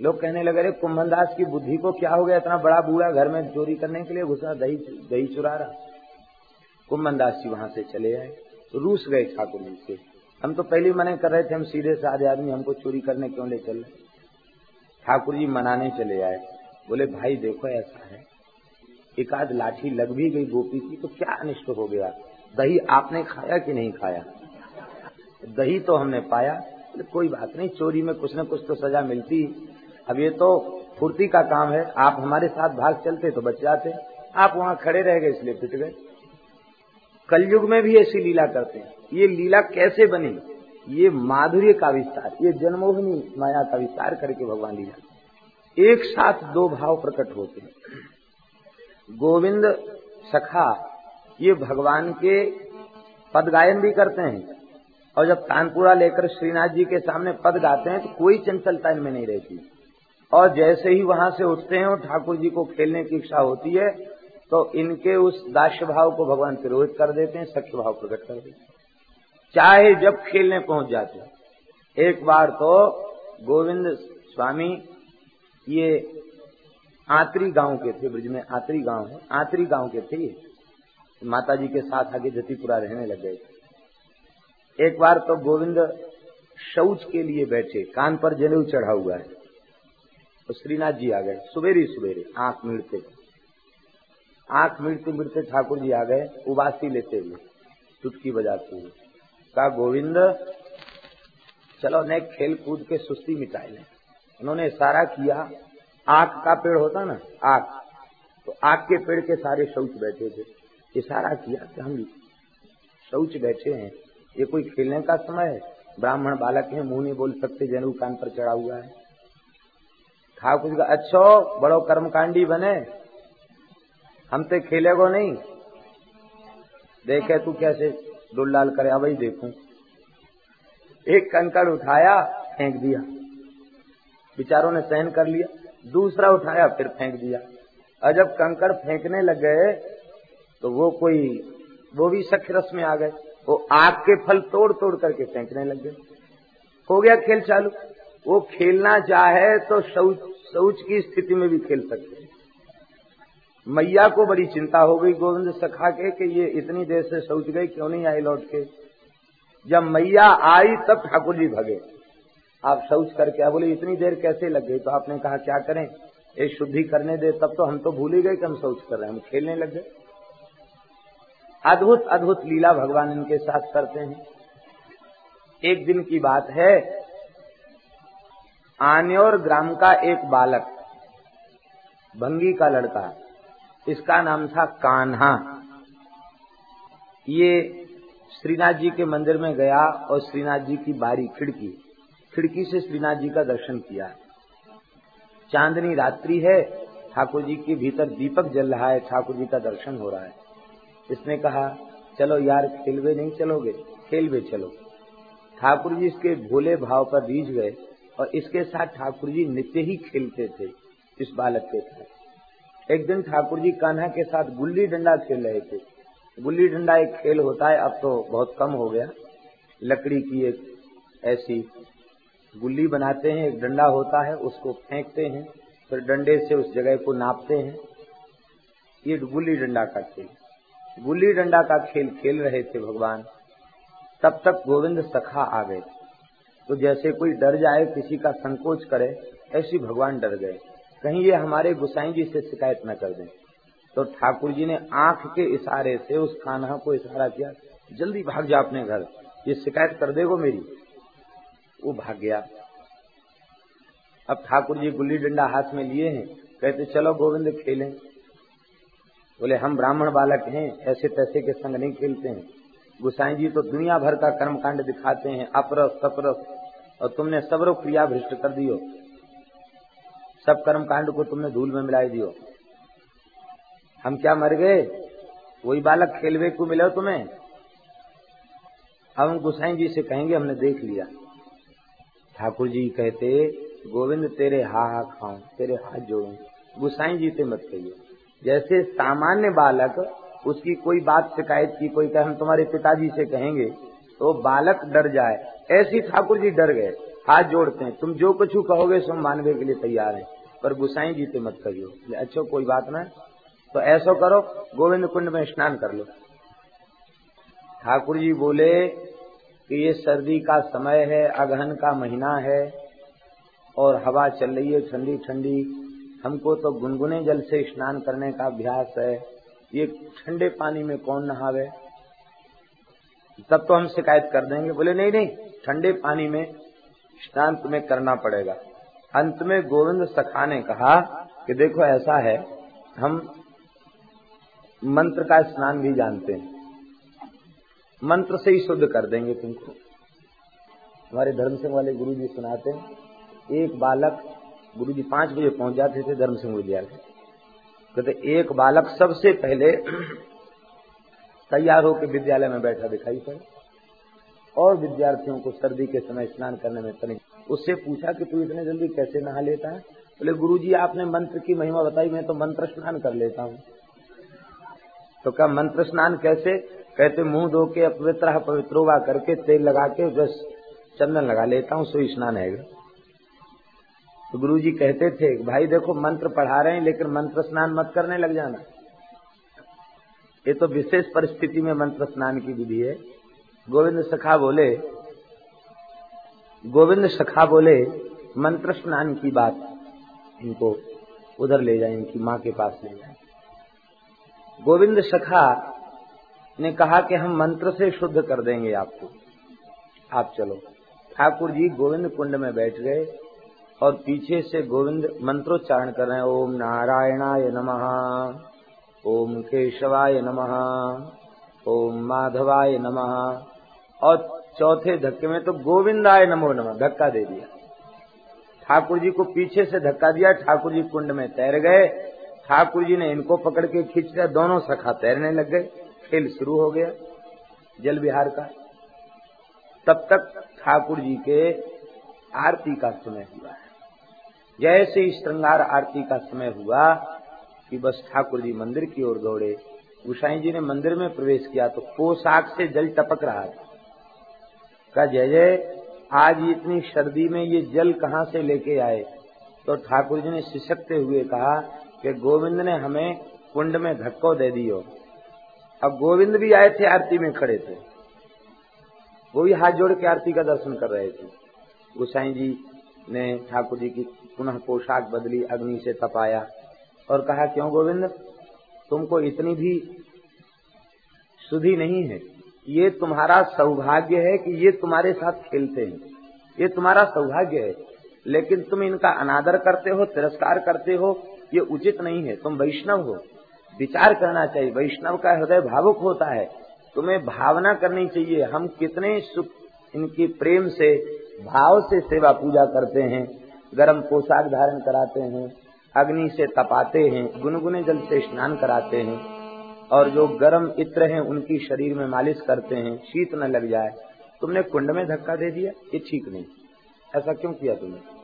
लोग कहने लगे, अरे कुंभनदास की बुद्धि को क्या हो गया इतना बड़ा बूढ़ा घर में चोरी करने के लिए घुसा, दही दही चुरा रहा? कुंभनदास जी वहाँ से चले आए, रूस गए ठाकुर जी से। हम तो पहले मना कर रहे थे, हम सीधे साधे आदमी हमको चोरी करने क्यों ले चल? ठाकुर जी मनाने चले आए। बोले, भाई देखो, ऐसा है। एक आध लाठी लग भी गई गोपी की तो क्या अनिष्ट हो गया? दही आपने खाया कि नहीं खाया? दही तो हमने पाया। तो कोई बात नहीं, चोरी में कुछ न कुछ तो सजा मिलती अब ये तो फुर्ती का काम है। आप हमारे साथ भाग चलते तो बच जाते। आप वहाँ खड़े रह गए, इसलिए पिट गए। कलयुग में भी ऐसी लीला करते हैं। ये लीला कैसे बनी? ये माधुर्य का विस्तार, ये जनमोहनी माया का विस्तार करके भगवान लीला एक साथ दो भाव प्रकट होते हैं। गोविंद सखा, ये भगवान के पद गायन भी करते हैं। और जब तानपुरा लेकर श्रीनाथ जी के सामने पद गाते हैं तो कोई चंचलता इनमें नहीं रहती। और जैसे ही वहाँ से उठते हैं और ठाकुर जी को खेलने की इच्छा होती है तो इनके उस दास्य भाव को भगवान तिरोहित कर देते हैं सख्य भाव प्रकट कर देते हैं। चाहे जब खेलने पहुँच जाते एक बार तो गोविंद स्वामी, ये आतरी गाँव के थे, ब्रिज में आतरी गाँव है। आतरी गाँव के थे माता जी के साथ आगे जतीपुरा रहने लग गए एक बार तो गोविंद शौच के लिए बैठे, कान पर जनेऊ चढ़ा हुआ है। तो श्रीनाथ जी आ गए सुबेरी सुबेरे आँख मिड़ते आँख मिड़ते मिड़ते ठाकुर जी आ गए, उबासी लेते हुए, चुटकी बजाते हुए। कहा, गोविंद, चलो ने खेल कूद के सुस्ती मिटाई लें। उन्होंने इशारा किया आग का पेड़ होता ना आग तो आग के पेड़ के सारे शौच बैठे थे। इशारा किया कि हम शौच बैठे हैं, ये कोई खेलने का समय है? ब्राह्मण बालक है, मुँह नहीं बोल सकते, जनेऊ कान पर चढ़ा हुआ है। ठाकुर का, अच्छो बड़ो कर्मकांडी बने हम तो खेलेगो नहीं। देखे तू कैसे डुल्लाल करे, अब देखू। एक कंकड़ उठाया, फेंक दिया। बिचारों ने सहन कर लिया। दूसरा उठाया, फिर फेंक दिया। और जब कंकड़ फेंकने लग गए तो वो कोई, वो भी सख्य रस में आ गए। वो आग के फल तोड़ तोड़ करके फेंकने लग गए। हो गया खेल चालू। वो खेलना चाहे तो शौच की स्थिति में भी खेल सकते। मैया को बड़ी चिंता हो गई, गोविंद सखा के, कि ये इतनी देर से शौच गई क्यों नहीं आई लौट के? जब मैया आई, तब ठाकुर जी भगे। आप शौच करके बोले, इतनी देर कैसे लग गई? तो आपने कहा, क्या करें? ये शुद्धि करने दे, तब तो हम तो भूल ही गए कि हम शौच कर रहे हैं, हम खेलने लग गए। अद्भुत अद्भुत लीला भगवान इनके साथ करते हैं। एक दिन की बात है, आन्योर ग्राम का एक बालक, भंगी का लड़का। इसका नाम था कान्हा। ये श्रीनाथ जी के मंदिर में गया और श्रीनाथ जी की बारी खिड़की खिड़की से श्रीनाथ जी का दर्शन किया। चांदनी रात्रि है, ठाकुर जी के भीतर दीपक जल रहा है, ठाकुर जी का दर्शन हो रहा है। इसने कहा, चलो यार, खेलवे नहीं चलोगे, खेलवे चलो। ठाकुर जी इसके भोले भाव पर बीज गए और इसके साथ ठाकुर जी नित्य ही खेलते थे, इस बालक के साथ। एक दिन ठाकुर जी कान्हा के साथ गुल्ली डंडा खेल रहे थे। गुल्ली डंडा एक खेल होता है, अब तो बहुत कम हो गया। लकड़ी की एक ऐसी गुल्ली बनाते हैं, एक डंडा होता है, उसको फेंकते हैं, फिर डंडे से उस जगह को नापते हैं। ये गुल्ली डंडा का खेल। गुल्ली डंडा का खेल खेल रहे थे भगवान। तब तक गोविंद सखा आ गए। तो जैसे कोई डर जाए, किसी का संकोच करे, ऐसी भगवान डर गए। कहीं ये हमारे गुसाई जी से शिकायत न कर दें। तो ठाकुर जी ने आँख के इशारे से उस कान्हा को इशारा किया, जल्दी भाग जा अपने घर, ये शिकायत कर देगो मेरी। वो भाग गया। अब ठाकुर जी गुल्ली डंडा हाथ में लिए हैं, कहते, चलो गोविंद खेलें। बोले, हम ब्राह्मण बालक हैं ऐसे तैसे के संग नहीं खेलते हैं। गुसाई जी तो दुनिया भर का कर्मकांड दिखाते हैं अपरस तपरस और तुमने सबरो क्रिया भ्रष्ट कर दियो। सब कर्मकांड को तुमने धूल में मिलाई दियो। हम क्या मर गए? वही बालक खेलवे को मिले तुम्हें? हम गुसाई जी से कहेंगे, हमने देख लिया। ठाकुर जी कहते, गोविंद, तेरे हा हा खाऊं, तेरे हाथ जोड़ू गुसाई जी से मत कहिए जैसे सामान्य बालक उसकी कोई बात शिकायत की, कोई कहे, हम तुम्हारे पिताजी से कहेंगे तो बालक डर जाए। ऐसी ठाकुर जी डर गए। हाथ जोड़ते हैं। तुम जो कुछ कहोगे, सो मानवे के लिए तैयार है। पर गुसाई जी से मत कहियो अच्छो, कोई बात ना। तो ऐसा करो, गोविंद कुंड में स्नान कर लो। ठाकुर जी बोले कि ये सर्दी का समय है, अगहन का महीना है, और हवा चल रही है ठंडी ठंडी हमको तो गुनगुने जल से स्नान करने का अभ्यास है। ये ठंडे पानी में कौन नहावे? तब तो हम शिकायत कर देंगे। बोले, नहीं नहीं, ठंडे पानी में स्नान तुम्हें करना पड़ेगा। अंत में गोविंद सखा ने कहा कि देखो ऐसा है, हम मंत्र का स्नान भी जानते हैं। मंत्र से ही शुद्ध कर देंगे तुमको। हमारे धर्म सिंह वाले गुरु जी सुनाते हैं, एक बालक गुरु जी पाँच बजे पहुँच जाते थे धर्म सिंह विद्यालय कहते, एक बालक सबसे पहले तैयार होकर विद्यालय में बैठा दिखाई पड़े और विद्यार्थियों को सर्दी के समय स्नान करने में तनिक उससे पूछा कि तू इतने जल्दी कैसे नहा लेता है? बोले गुरु जी आपने मंत्र की महिमा बताई, मैं तो मंत्र स्नान कर लेता हूँ। तो क्या मंत्र स्नान कैसे? कहते, मुँह धो के, अपवित्र पवित्रोवा करके, तेल लगा के, बस चंदन लगा लेता हूँ, सो स्नान है। तो गुरु जी कहते थे, भाई, देखो, मंत्र पढ़ा रहे हैं, लेकिन मंत्र स्नान मत करने लग जाना। ये तो विशेष परिस्थिति में मंत्र स्नान की विधि है। गोविंद सखा बोले गोविंद सखा बोले मंत्र स्नान की बात इनको उधर ले जाए, इनकी माँ के पास ले जाए. गोविंद सखा ने कहा कि हम मंत्र से शुद्ध कर देंगे आपको। आप चलो। ठाकुर जी गोविंद कुंड में बैठ गए और पीछे से गोविंद मंत्रोच्चारण कर रहे हैं, ओम नारायणाय नमः, ओम केशवाय नमः, ओम माधवाय नमः, और चौथे धक्के में तो गोविंदाय नमो नमः, धक्का दे दिया। ठाकुर जी को पीछे से धक्का दिया ठाकुर जी कुंड में तैर गए। ठाकुर जी ने इनको पकड़ के खींच लिया दोनों सखा तैरने लग गए। खेल शुरू हो गया, जल विहार का। तब तक ठाकुर जी के आरती का समय हुआ है। जैसे ही श्रृंगार आरती का समय हुआ कि बस ठाकुर जी मंदिर की ओर दौड़े। गुसाई जी ने मंदिर में प्रवेश किया तो पोशाक से जल टपक रहा था। का जय जय। आज इतनी सर्दी में ये जल कहाँ से लेके आए? तो ठाकुर जी ने सिसकते हुए कहा कि गोविंद ने हमें कुंड में धक्को दे दियो। अब गोविंद भी आए थे, आरती में खड़े थे। वो भी हाथ जोड़ के आरती का दर्शन कर रहे थे। गुसाई जी ने ठाकुर जी की पुनः पोशाक बदली, अग्नि से तपाया और कहा, क्यों गोविंद? तुमको इतनी भी सुधी नहीं है। ये तुम्हारा सौभाग्य है कि ये तुम्हारे साथ खेलते हैं। ये तुम्हारा सौभाग्य है। लेकिन तुम इनका अनादर करते हो, तिरस्कार करते हो, ये उचित नहीं है। तुम वैष्णव हो। विचार करना चाहिए। वैष्णव का हृदय भावुक होता है। तुम्हें भावना करनी चाहिए। हम कितने सुख, इनकी प्रेम से, भाव से सेवा पूजा करते हैं। गर्म पोशाक धारण कराते हैं। अग्नि से तपाते हैं। गुनगुने जल से स्नान कराते हैं। और जो गर्म इत्र हैं, उनकी शरीर में मालिश करते हैं, शीत न लग जाए। तुमने कुंड में धक्का दे दिया, ये ठीक नहीं। ऐसा क्यों किया तुमने?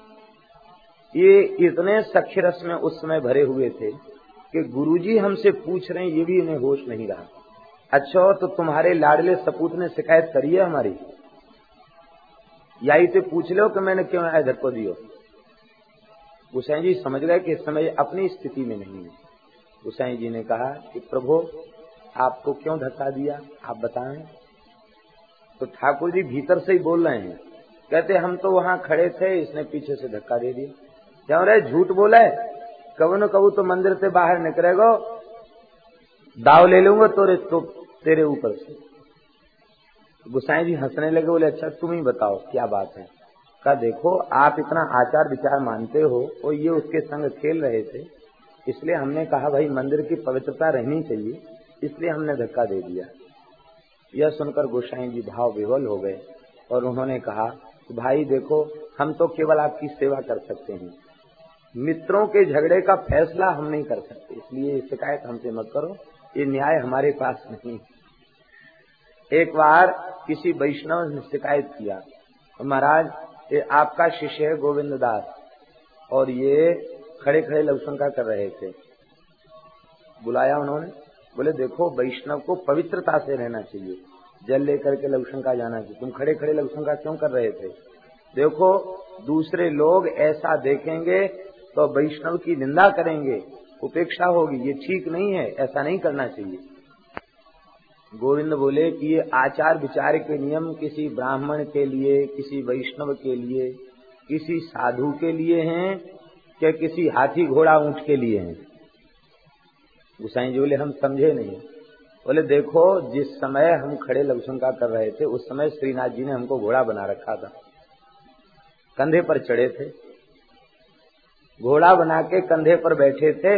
ये इतने सख्य रस में उस समय भरे हुए थे कि गुरुजी हमसे पूछ रहे हैं, ये भी इन्हें होश नहीं रहा। अच्छा तो तुम्हारे लाडले सपूत ने शिकायत करी है हमारी? या इसे पूछ लो कि मैंने क्यों आए धक्को दियो। गुसाई जी समझ गए कि इस समय अपनी स्थिति में नहीं है। गुसाई जी ने कहा कि प्रभु आपको क्यों धक्का दिया? आप बताएँ। तो ठाकुर जी भीतर से ही बोल रहे हैं। कहते हम तो वहाँ खड़े थे इसने पीछे से धक्का दे दिया। क्यों रहे झूठ बोला कबू न कबू तो मंदिर से बाहर निकलेगा। दाव ले लूँगा तो, तो तेरे ऊपर से। गुसाई जी हंसने लगे बोले अच्छा तुम ही बताओ क्या बात है? का देखो आप इतना आचार विचार मानते हो और ये उसके संग खेल रहे थे। इसलिए हमने कहा, भाई, मंदिर की पवित्रता रहनी चाहिए। इसलिए हमने धक्का दे दिया। यह सुनकर गोसाई जी भाव विवल हो गए और उन्होंने कहा, भाई, देखो, हम तो केवल आपकी सेवा कर सकते हैं। मित्रों के झगड़े का फैसला हम नहीं कर सकते। इसलिए शिकायत हमसे मत करो। ये न्याय हमारे पास नहीं एक बार किसी वैष्णव ने शिकायत किया, महाराज, ये आपका शिष्य है गोविंद दास और ये खड़े खड़े लवशंका कर रहे थे। बुलाया उन्होंने। बोले, देखो, वैष्णव को पवित्रता से रहना चाहिए। जल लेकर के लवशंका जाना चाहिए। तुम खड़े खड़े लवशंका क्यों कर रहे थे? देखो, दूसरे लोग ऐसा देखेंगे तो वैष्णव की निंदा करेंगे। उपेक्षा होगी। ये ठीक नहीं है। ऐसा नहीं करना चाहिए। गोविंद बोले कि ये आचार विचार के नियम किसी ब्राह्मण के लिए, किसी वैष्णव के लिए, किसी साधु के लिए हैं। क्या किसी हाथी घोड़ा ऊँट के लिए हैं। गुसाई जी बोले हम समझे नहीं। बोले, देखो, जिस समय हम खड़े लघुशंका कर रहे थे, उस समय श्रीनाथ जी ने हमको घोड़ा बना रखा था। कंधे पर चढ़े थे। घोड़ा बना के कंधे पर बैठे थे।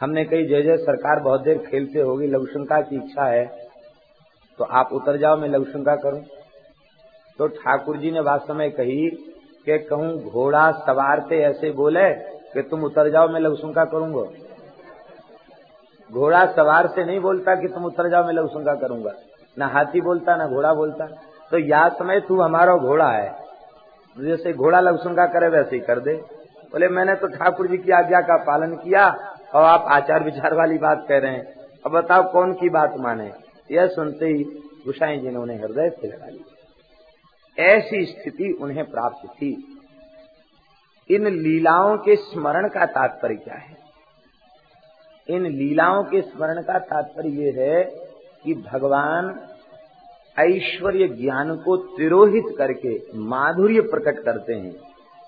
हमने कही जय जय सरकार बहुत देर खेलते होगी लघुशंका की इच्छा है तो आप उतर जाओ, मैं लघुशंका करूँ। तो ठाकुर जी ने वास्तव में कही कि कहूँ, घोड़ा सवार से ऐसे बोले कि तुम उतर जाओ, मैं लघुशंका करूँगा। घोड़ा सवार से नहीं बोलता कि तुम उतर जाओ, मैं लघुशंका करूँगा। ना हाथी बोलता, ना घोड़ा बोलता। तो याद समय तू हमारा घोड़ा है। जैसे घोड़ा लघुशंका करे, वैसे ही कर दे। बोले, मैंने तो ठाकुर जी की आज्ञा का पालन किया, और आप आचार विचार वाली बात कह रहे हैं। अब बताओ कौन की बात माने? यह सुनते ही गुसाई जी ने उन्हें हृदय से लगा लिया। ऐसी स्थिति उन्हें प्राप्त थी। इन लीलाओं के स्मरण का तात्पर्य क्या है? इन लीलाओं के स्मरण का तात्पर्य यह है कि भगवान ऐश्वर्य ज्ञान को तिरोहित करके माधुर्य प्रकट करते हैं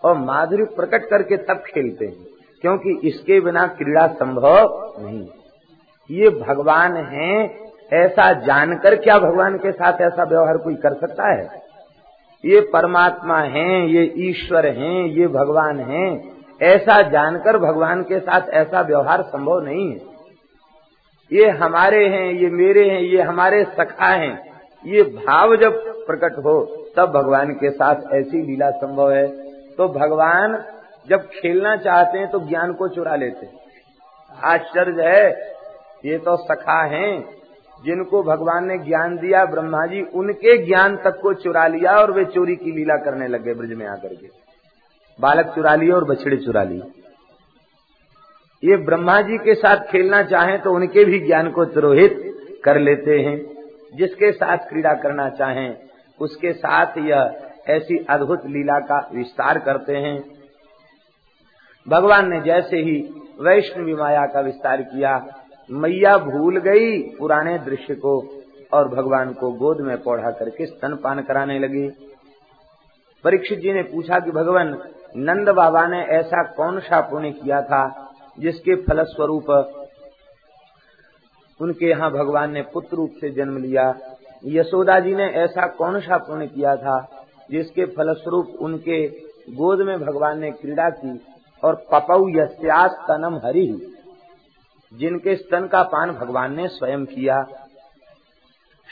और माधुर्य प्रकट करके तब खेलते हैं, क्योंकि इसके बिना क्रीड़ा संभव नहीं। ये भगवान हैं, ऐसा जानकर क्या भगवान के साथ ऐसा व्यवहार कोई कर सकता है? ये परमात्मा हैं, ये ईश्वर हैं, ये भगवान हैं। ऐसा जानकर भगवान के साथ ऐसा व्यवहार संभव नहीं है। ये हमारे हैं, ये मेरे हैं, ये हमारे सखा हैं। ये भाव जब प्रकट हो, तब भगवान के साथ ऐसी लीला संभव है। तो भगवान जब खेलना चाहते हैं तो ज्ञान को चुरा लेते आश्चर्य है, ये तो सखा हैं जिनको भगवान ने ज्ञान दिया, ब्रह्मा जी उनके ज्ञान तक को चुरा लिया और वे चोरी की लीला करने लगे ब्रज में आकर के। बालक चुरा लिए और बछड़े चुरा लिए। ये ब्रह्मा जी के साथ खेलना चाहें तो उनके भी ज्ञान को तिरोहित कर लेते हैं। जिसके साथ क्रीड़ा करना चाहें, उसके साथ यह ऐसी अद्भुत लीला का विस्तार करते हैं। भगवान ने जैसे ही वैष्णवी माया का विस्तार किया मैया भूल गई पुराने दृश्य को और भगवान को गोद में पौधा करके स्तनपान कराने लगी। परीक्षित जी ने पूछा कि भगवान, नंद बाबा ने ऐसा कौन सा पुण्य किया था जिसके फलस्वरूप उनके यहाँ भगवान ने पुत्र रूप से जन्म लिया? यशोदा जी ने ऐसा कौन सा पुण्य किया था जिसके फलस्वरूप उनके गोद में भगवान ने क्रीड़ा की और पपऊ यस्यास तनम हरि। जिनके स्तन का पान भगवान ने स्वयं किया।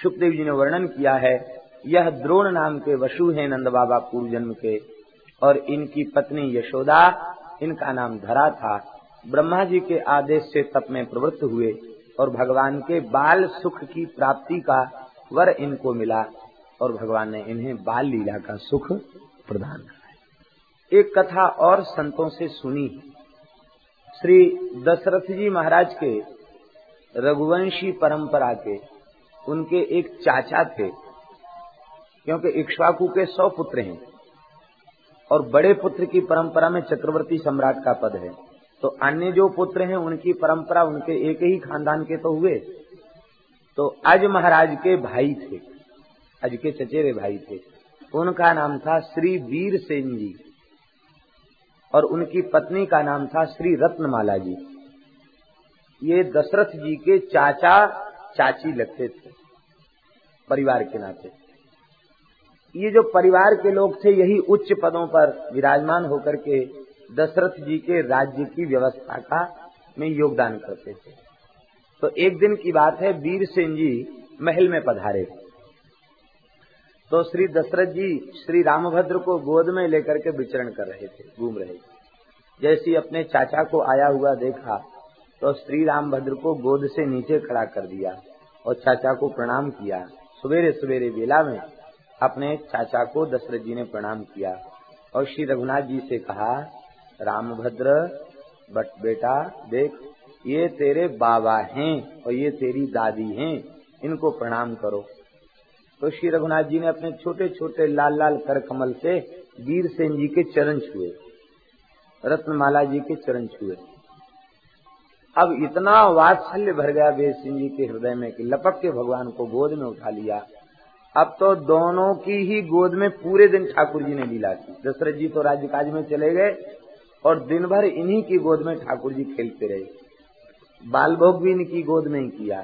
सुखदेव जी ने वर्णन किया है, यह द्रोण नाम के वशु हैं नंद बाबा पूर्व जन्म के, और इनकी पत्नी यशोदा, इनका नाम धरा था। ब्रह्मा जी के आदेश से तप में प्रवृत्त हुए, और भगवान के बाल सुख की प्राप्ति का वर इनको मिला, और भगवान ने इन्हें बाल लीला का सुख प्रदान किया एक कथा और संतों से सुनी। श्री दशरथ जी महाराज के रघुवंशी परंपरा के उनके एक चाचा थे, क्योंकि इक्ष्वाकु के सौ पुत्र हैं और बड़े पुत्र की परंपरा में चक्रवर्ती सम्राट का पद है। तो अन्य जो पुत्र हैं, उनकी परंपरा उनके एक ही खानदान के तो हुए। तो अज महाराज के भाई थे अज के चचेरे भाई थे। उनका नाम था श्री वीर सेन जी। और उनकी पत्नी का नाम था श्री रत्नमाला जी। ये दशरथ जी के चाचा चाची लगते थे, परिवार के नाते। ये जो परिवार के लोग थे, यही उच्च पदों पर विराजमान होकर के दशरथ जी के राज्य की व्यवस्था का में योगदान करते थे। तो एक दिन की बात है वीर सेन जी महल में पधारे। तो श्री दशरथ जी श्री रामभद्र को गोद में लेकर के विचरण कर रहे थे, घूम रहे थे। जैसी अपने चाचा को आया हुआ देखा तो श्री रामभद्र को गोद से नीचे खड़ा कर दिया और चाचा को प्रणाम किया। सवेरे सवेरे बेला में अपने चाचा को दशरथ जी ने प्रणाम किया और श्री रघुनाथ जी से कहा, रामभद्र, बट बेटा, देख, ये तेरे बाबा हैं और ये तेरी दादी हैं, इनको प्रणाम करो। तो श्री रघुनाथ जी ने अपने छोटे छोटे लाल लाल कर कमल से वीर सेन जी के चरण छुए, रत्नमाला जी के चरण छुए। अब इतना वात्सल्य भर गया वीर सिंह जी के हृदय में कि लपक के भगवान को गोद में उठा लिया। अब तो दोनों की ही गोद में पूरे दिन ठाकुर जी ने लीला की। दशरथ जी तो राज्य काज में चले गए और दिन भर इन्हीं की गोद में ठाकुर जी खेलते रहे। बाल भोग भी इनकी गोद में ही किया,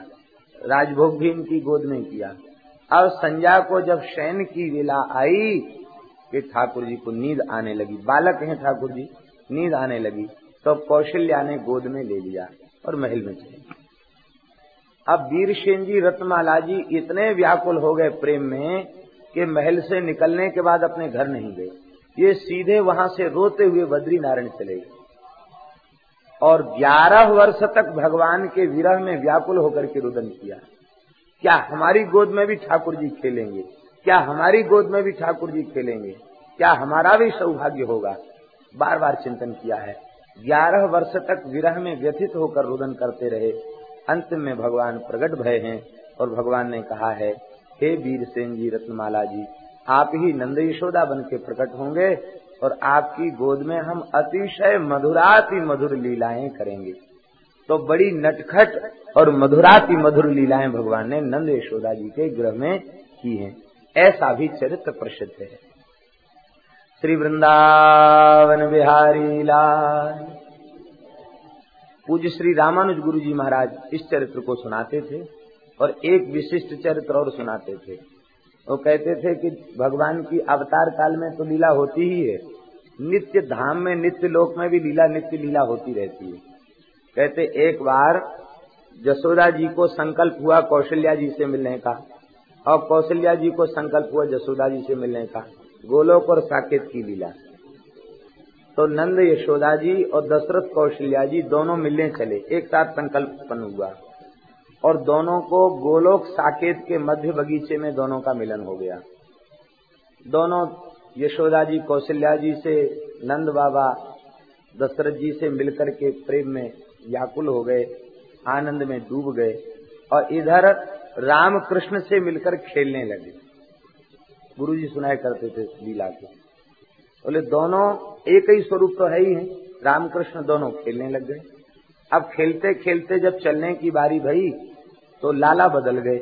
राजभोग भी इनकी गोद में किया। अब संध्या को जब शयन की वेला आई कि ठाकुर जी को नींद आने लगी। बालक हैं ठाकुर जी, नींद आने लगी। तो कौशल्या ने गोद में ले लिया और महल में चले। अब वीरसेन जी, रत्नमाला जी इतने व्याकुल हो गए प्रेम में कि महल से निकलने के बाद अपने घर नहीं गए। ये सीधे वहाँ से रोते हुए बद्री नारायण चले और ग्यारह वर्ष तक भगवान के विरह में व्याकुल होकर के रुदन किया। क्या हमारी गोद में भी ठाकुर जी खेलेंगे? क्या हमारी गोद में भी ठाकुर जी खेलेंगे? क्या हमारा भी सौभाग्य होगा? बार बार चिंतन किया है। ग्यारह वर्ष तक विरह में व्यथित होकर रुदन करते रहे। अंत में भगवान प्रकट भय हैं और भगवान ने कहा है, हे वीर सेन जी रत्नमाला जी, आप ही नंद यशोदा बन के प्रकट होंगे और आपकी गोद में हम अतिशय मधुराति मधुर लीलाएँ करेंगे। तो बड़ी नटखट और मधुराति मधुर लीलाएँ भगवान ने नंद यशोदा जी के ग्रह में की हैं। ऐसा भी चरित्र प्रसिद्ध है। श्री वृंदावन बिहारी लाल। पूज्य श्री रामानुज गुरु जी महाराज इस चरित्र को सुनाते थे और एक विशिष्ट चरित्र और सुनाते थे। वो कहते थे कि भगवान की अवतार काल में तो लीला होती ही है। नित्य धाम में, नित्य लोक में भी लीला, नित्य लीला होती रहती है। कहते, एक बार जसोदा जी को संकल्प हुआ कौशल्या जी से मिलने का। और कौशल्या जी को संकल्प हुआ जसोदा जी से मिलने का। गोलोक और साकेत की लीला। तो नंद यशोदा जी और दशरथ कौशल्या जी दोनों मिलने चले। एक साथ संकल्प उत्पन्न हुआ। और दोनों को गोलोक साकेत के मध्य बगीचे में दोनों का मिलन हो गया। दोनों यशोदा जी, कौशल्या जी से, नंद बाबा, दशरथ जी से मिलकर के प्रेम में व्याकुल हो गए, आनंद में डूब गए और इधर राम कृष्ण से मिलकर खेलने लगे। गुरु जी सुनाया करते थे लीला के। बोले, दोनों एक ही स्वरूप तो है ही है। रामकृष्ण दोनों खेलने लग गए। अब खेलते खेलते जब चलने की बारी भई तो लाला बदल गए।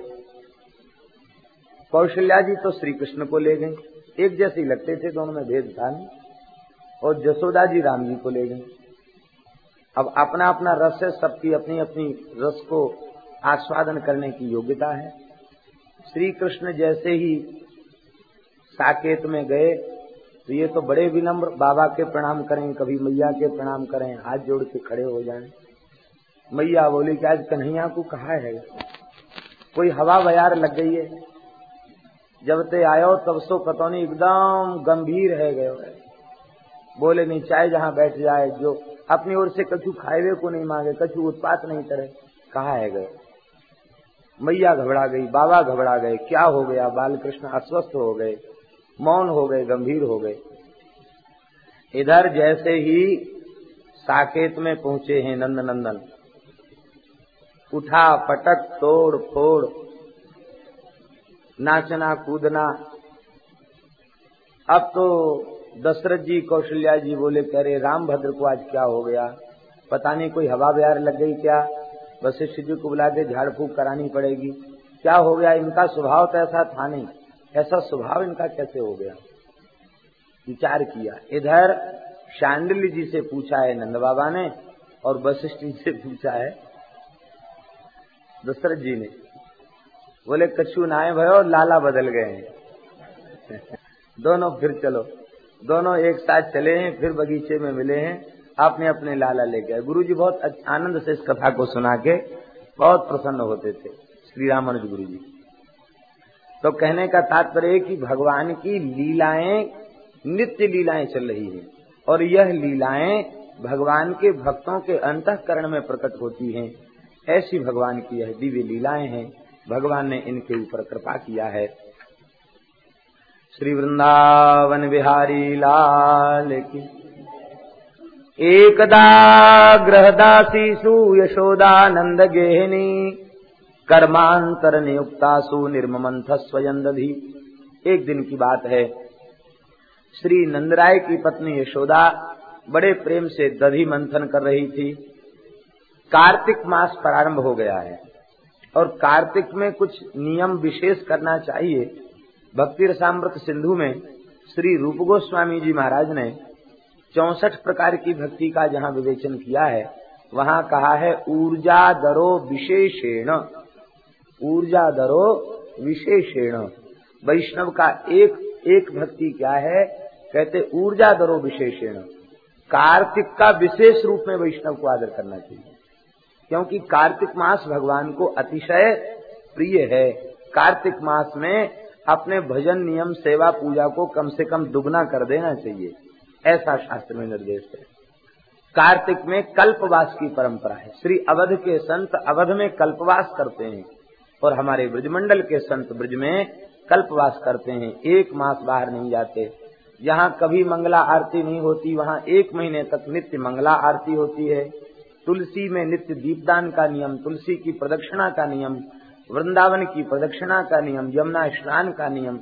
कौशल्या जी तो श्री कृष्ण को ले गए एक जैसे लगते थे दोनों में भेद था नहीं और जसोदा जी राम जी को ले गए। अब अपना अपना रस है, सबकी अपनी अपनी रस को आस्वादन करने की योग्यता है। श्री कृष्ण जैसे ही साकेत में गए तो ये तो बड़े विनम्र बाबा के प्रणाम करें, कभी मैया के प्रणाम करें, हाथ जोड़ के खड़े हो जाएँ। मैया बोली कि आज कन्हैया को कहा है? कोई हवा बयार लग गई है? जब ते आयो, तब सो कतौनी एकदम गंभीर है गए। बोले नहीं चाहे जहाँ बैठ जाए, जो अपनी ओर से कछु खाए को नहीं मांगे, कछु उत्पात नहीं करे। कहा है गए? मैया घबरा गई, बाबा घबरा गए, क्या हो गया? बाल कृष्ण अस्वस्थ हो गए, मौन हो गए, गंभीर हो गए। इधर जैसे ही साकेत में पहुँचे हैं नंद नंदन उठा, पटक, तोड़, फोड़, नाचना, कूदना। अब तो दशरथ जी, कौशल्या जी बोले, कह रहे राम भद्र को आज क्या हो गया? पता नहीं, कोई हवा बिहार लग गई क्या? वशिष्ठ जी को बुला के झाड़ फूक करानी पड़ेगी। क्या हो गया? इनका स्वभाव तो ऐसा था नहीं। ऐसा स्वभाव इनका कैसे हो गया? विचार किया। इधर शांडिल्य जी से पूछा है, नंद बाबा ने, और वशिष्ठ जी से पूछा है, दशरथ जी ने। बोले कछु नाए भयो लाला बदल गए हैं। दोनों फिर चलो। दोनों एक साथ चले हैं, फिर बगीचे में मिले हैं। आपने अपने लाला ले गए गुरु जी बहुत आनंद से इस कथा को सुना के बहुत प्रसन्न होते थे श्री रामानुज गुरु जी तो कहने का तात्पर्य कि भगवान की लीलाएँ, नित्य लीलाएँ चल रही है और यह लीलाएँ भगवान के भक्तों के अंतकरण में प्रकट होती हैं। ऐसी भगवान की यह दिव्य लीलाएँ हैं। भगवान ने इनके ऊपर कृपा किया है। श्री वृंदावन बिहारी लाल की। एकदा ग्रहदासीसु यशोदानंद गेहिनी कर्मांतर नियुक्तासु निर्ममंथ स्वयं दधी एक दिन की बात है, श्री नंदराय की पत्नी यशोदा बड़े प्रेम से दधी मंथन कर रही थी। कार्तिक मास प्रारंभ हो गया है और कार्तिक में कुछ नियम विशेष करना चाहिए। भक्ति रसामृत सिंधु में श्री रूप गोस्वामी जी महाराज ने चौसठ प्रकार की भक्ति का जहाँ विवेचन किया है, वहाँ कहा है, ऊर्जा दरो विशेषेण। ऊर्जा दरो विशेषेण। वैष्णव का एक एक भक्ति क्या है? कहते, ऊर्जा दरो विशेषेण। कार्तिक का विशेष रूप में वैष्णव को आदर करना चाहिए, क्योंकि कार्तिक मास भगवान को अतिशय प्रिय है। कार्तिक मास में अपने भजन नियम, सेवा, पूजा को कम से कम दुगना कर देना चाहिए। ऐसा शास्त्र में निर्देश है। कार्तिक में कल्पवास की परंपरा है। श्री अवध के संत अवध में कल्पवास करते हैं और हमारे ब्रजमंडल के संत ब्रज में कल्पवास करते हैं। एक मास बाहर नहीं जाते। जहाँ कभी मंगला आरती नहीं होती। वहाँ एक महीने तक नित्य मंगला आरती होती है। तुलसी में नित्य दीपदान का नियम, तुलसी की प्रदक्षिणा का नियम वृंदावन की प्रदक्षिणा का नियम, यमुना स्नान का नियम,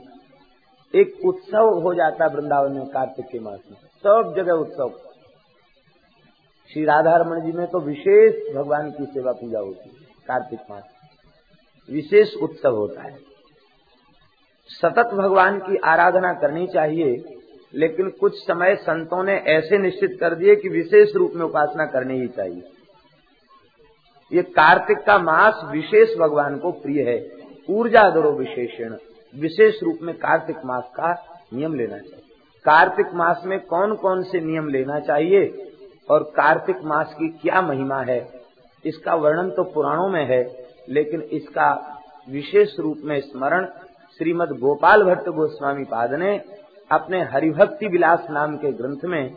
एक उत्सव हो जाता वृंदावन में कार्तिक के मास। में सब जगह उत्सव। श्री राधा रमन जी में तो विशेष भगवान की सेवा पूजा होती है, कार्तिक मास। विशेष उत्सव होता है। सतत भगवान की आराधना करनी चाहिए, लेकिन कुछ समय संतों ने ऐसे निश्चित कर दिए कि विशेष रूप में उपासना करनी ही चाहिए। ये कार्तिक का मास विशेष भगवान को प्रिय है। ऊर्जा दरो विशेषण। विशेष रूप में कार्तिक मास का नियम लेना चाहिए। कार्तिक मास में कौन कौन से नियम लेना चाहिए और कार्तिक मास की क्या महिमा है? इसका वर्णन तो पुराणों में है, लेकिन इसका विशेष रूप में स्मरण श्रीमद गोपाल भट्ट गोस्वामी पाद ने अपने हरिभक्ति विलास नाम के ग्रंथ में,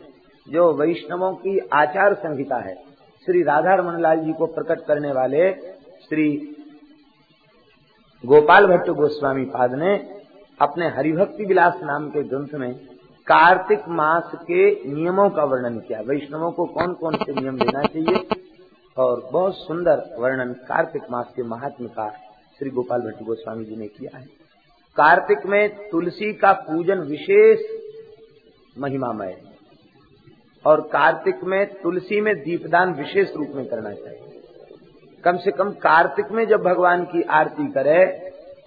जो वैष्णवों की आचार संहिता है श्री राधा रमन लाल जी को प्रकट करने वाले श्री गोपाल भट्ट गोस्वामी पाद ने अपने हरिभक्ति विलास नाम के ग्रंथ में कार्तिक मास के नियमों का वर्णन किया। वैष्णवों को कौन कौन से नियम देना चाहिए? और बहुत सुंदर वर्णन कार्तिक मास के महात्म का श्री गोपाल भट्ट गोस्वामी जी ने किया है। कार्तिक में तुलसी का पूजन विशेष महिमामय और कार्तिक में तुलसी में दीपदान विशेष रूप में करना चाहिए। कम से कम कार्तिक में जब भगवान की आरती करे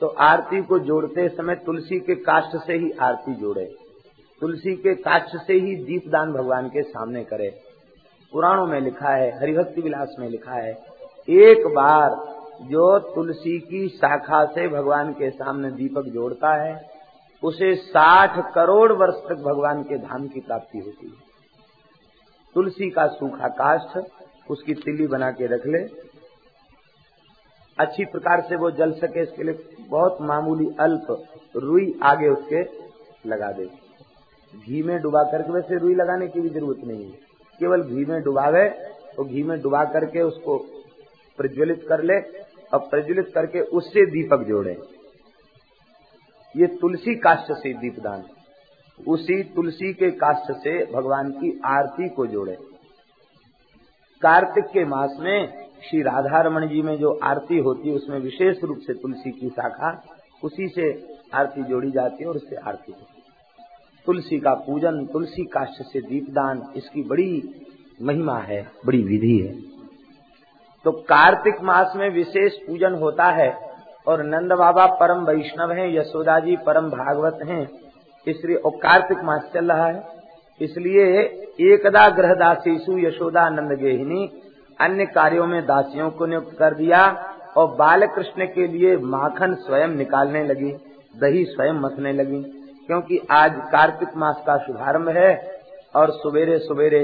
तो आरती को जोड़ते समय तुलसी के काष्ठ से ही आरती जोड़े। तुलसी के काक्ष से ही दीपदान भगवान के सामने करे। पुराणों में लिखा है, हरिभक्ति विलास में लिखा है, एक बार जो तुलसी की शाखा से भगवान के सामने दीपक जोड़ता है, उसे साठ करोड़ वर्ष तक भगवान के धाम की प्राप्ति होती है। तुलसी का सूखा काष्ठ उसकी तिली बना के रख ले। अच्छी प्रकार से वो जल सके, इसके लिए बहुत मामूली अल्प रुई आगे उसके लगा दे। घी में डुबा करके वैसे रुई लगाने की भी ज़रूरत नहीं है। केवल घी में डुबावे तो घी में डुबा करके उसको प्रज्वलित कर ले और प्रज्वलित करके उससे दीपक जोड़े। ये तुलसी काष्ठ से दीपदान। उसी तुलसी के काष्ठ से भगवान की आरती को जोड़े। कार्तिक के मास में श्री राधा रमन जी में जो आरती होती है, उसमें विशेष रूप से तुलसी की शाखा, उसी से आरती जोड़ी जाती है और उससे आरती होती है। तुलसी का पूजन, तुलसी काष्ठ से दीपदान, इसकी बड़ी महिमा है, बड़ी विधि है। तो कार्तिक मास में विशेष पूजन होता है और नंद बाबा परम वैष्णव हैं, यशोदा जी परम भागवत हैं इसलिए और कार्तिक मास चल रहा है। इसलिए एकदा ग्रह दासीसु यशोदा नंद गेहिनी अन्य कार्यों में दासियों को नियुक्त कर दिया और बाल कृष्ण के लिए माखन स्वयं निकालने लगी, दही स्वयं मथने लगी, क्योंकि आज कार्तिक मास का शुभारंभ है और सवेरे सवेरे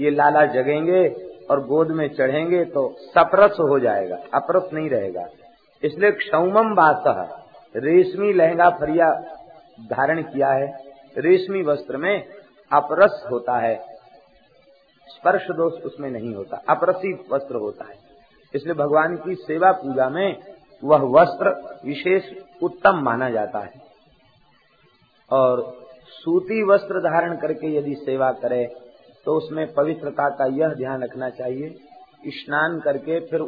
ये लाला जगेंगे और गोद में चढ़ेंगे तो सप्रस हो जाएगा, अप्रस नहीं रहेगा। इसलिए क्षौमम बात रेशमी लहंगा फरिया धारण किया है, रेशमी वस्त्र में अपरस होता है। स्पर्श दोष उसमें नहीं होता, अपरसी वस्त्र होता है। इसलिए भगवान की सेवा पूजा में वह वस्त्र विशेष उत्तम माना जाता है। और सूती वस्त्र धारण करके यदि सेवा करे तो उसमें पवित्रता का यह ध्यान रखना चाहिए स्नान करके फिर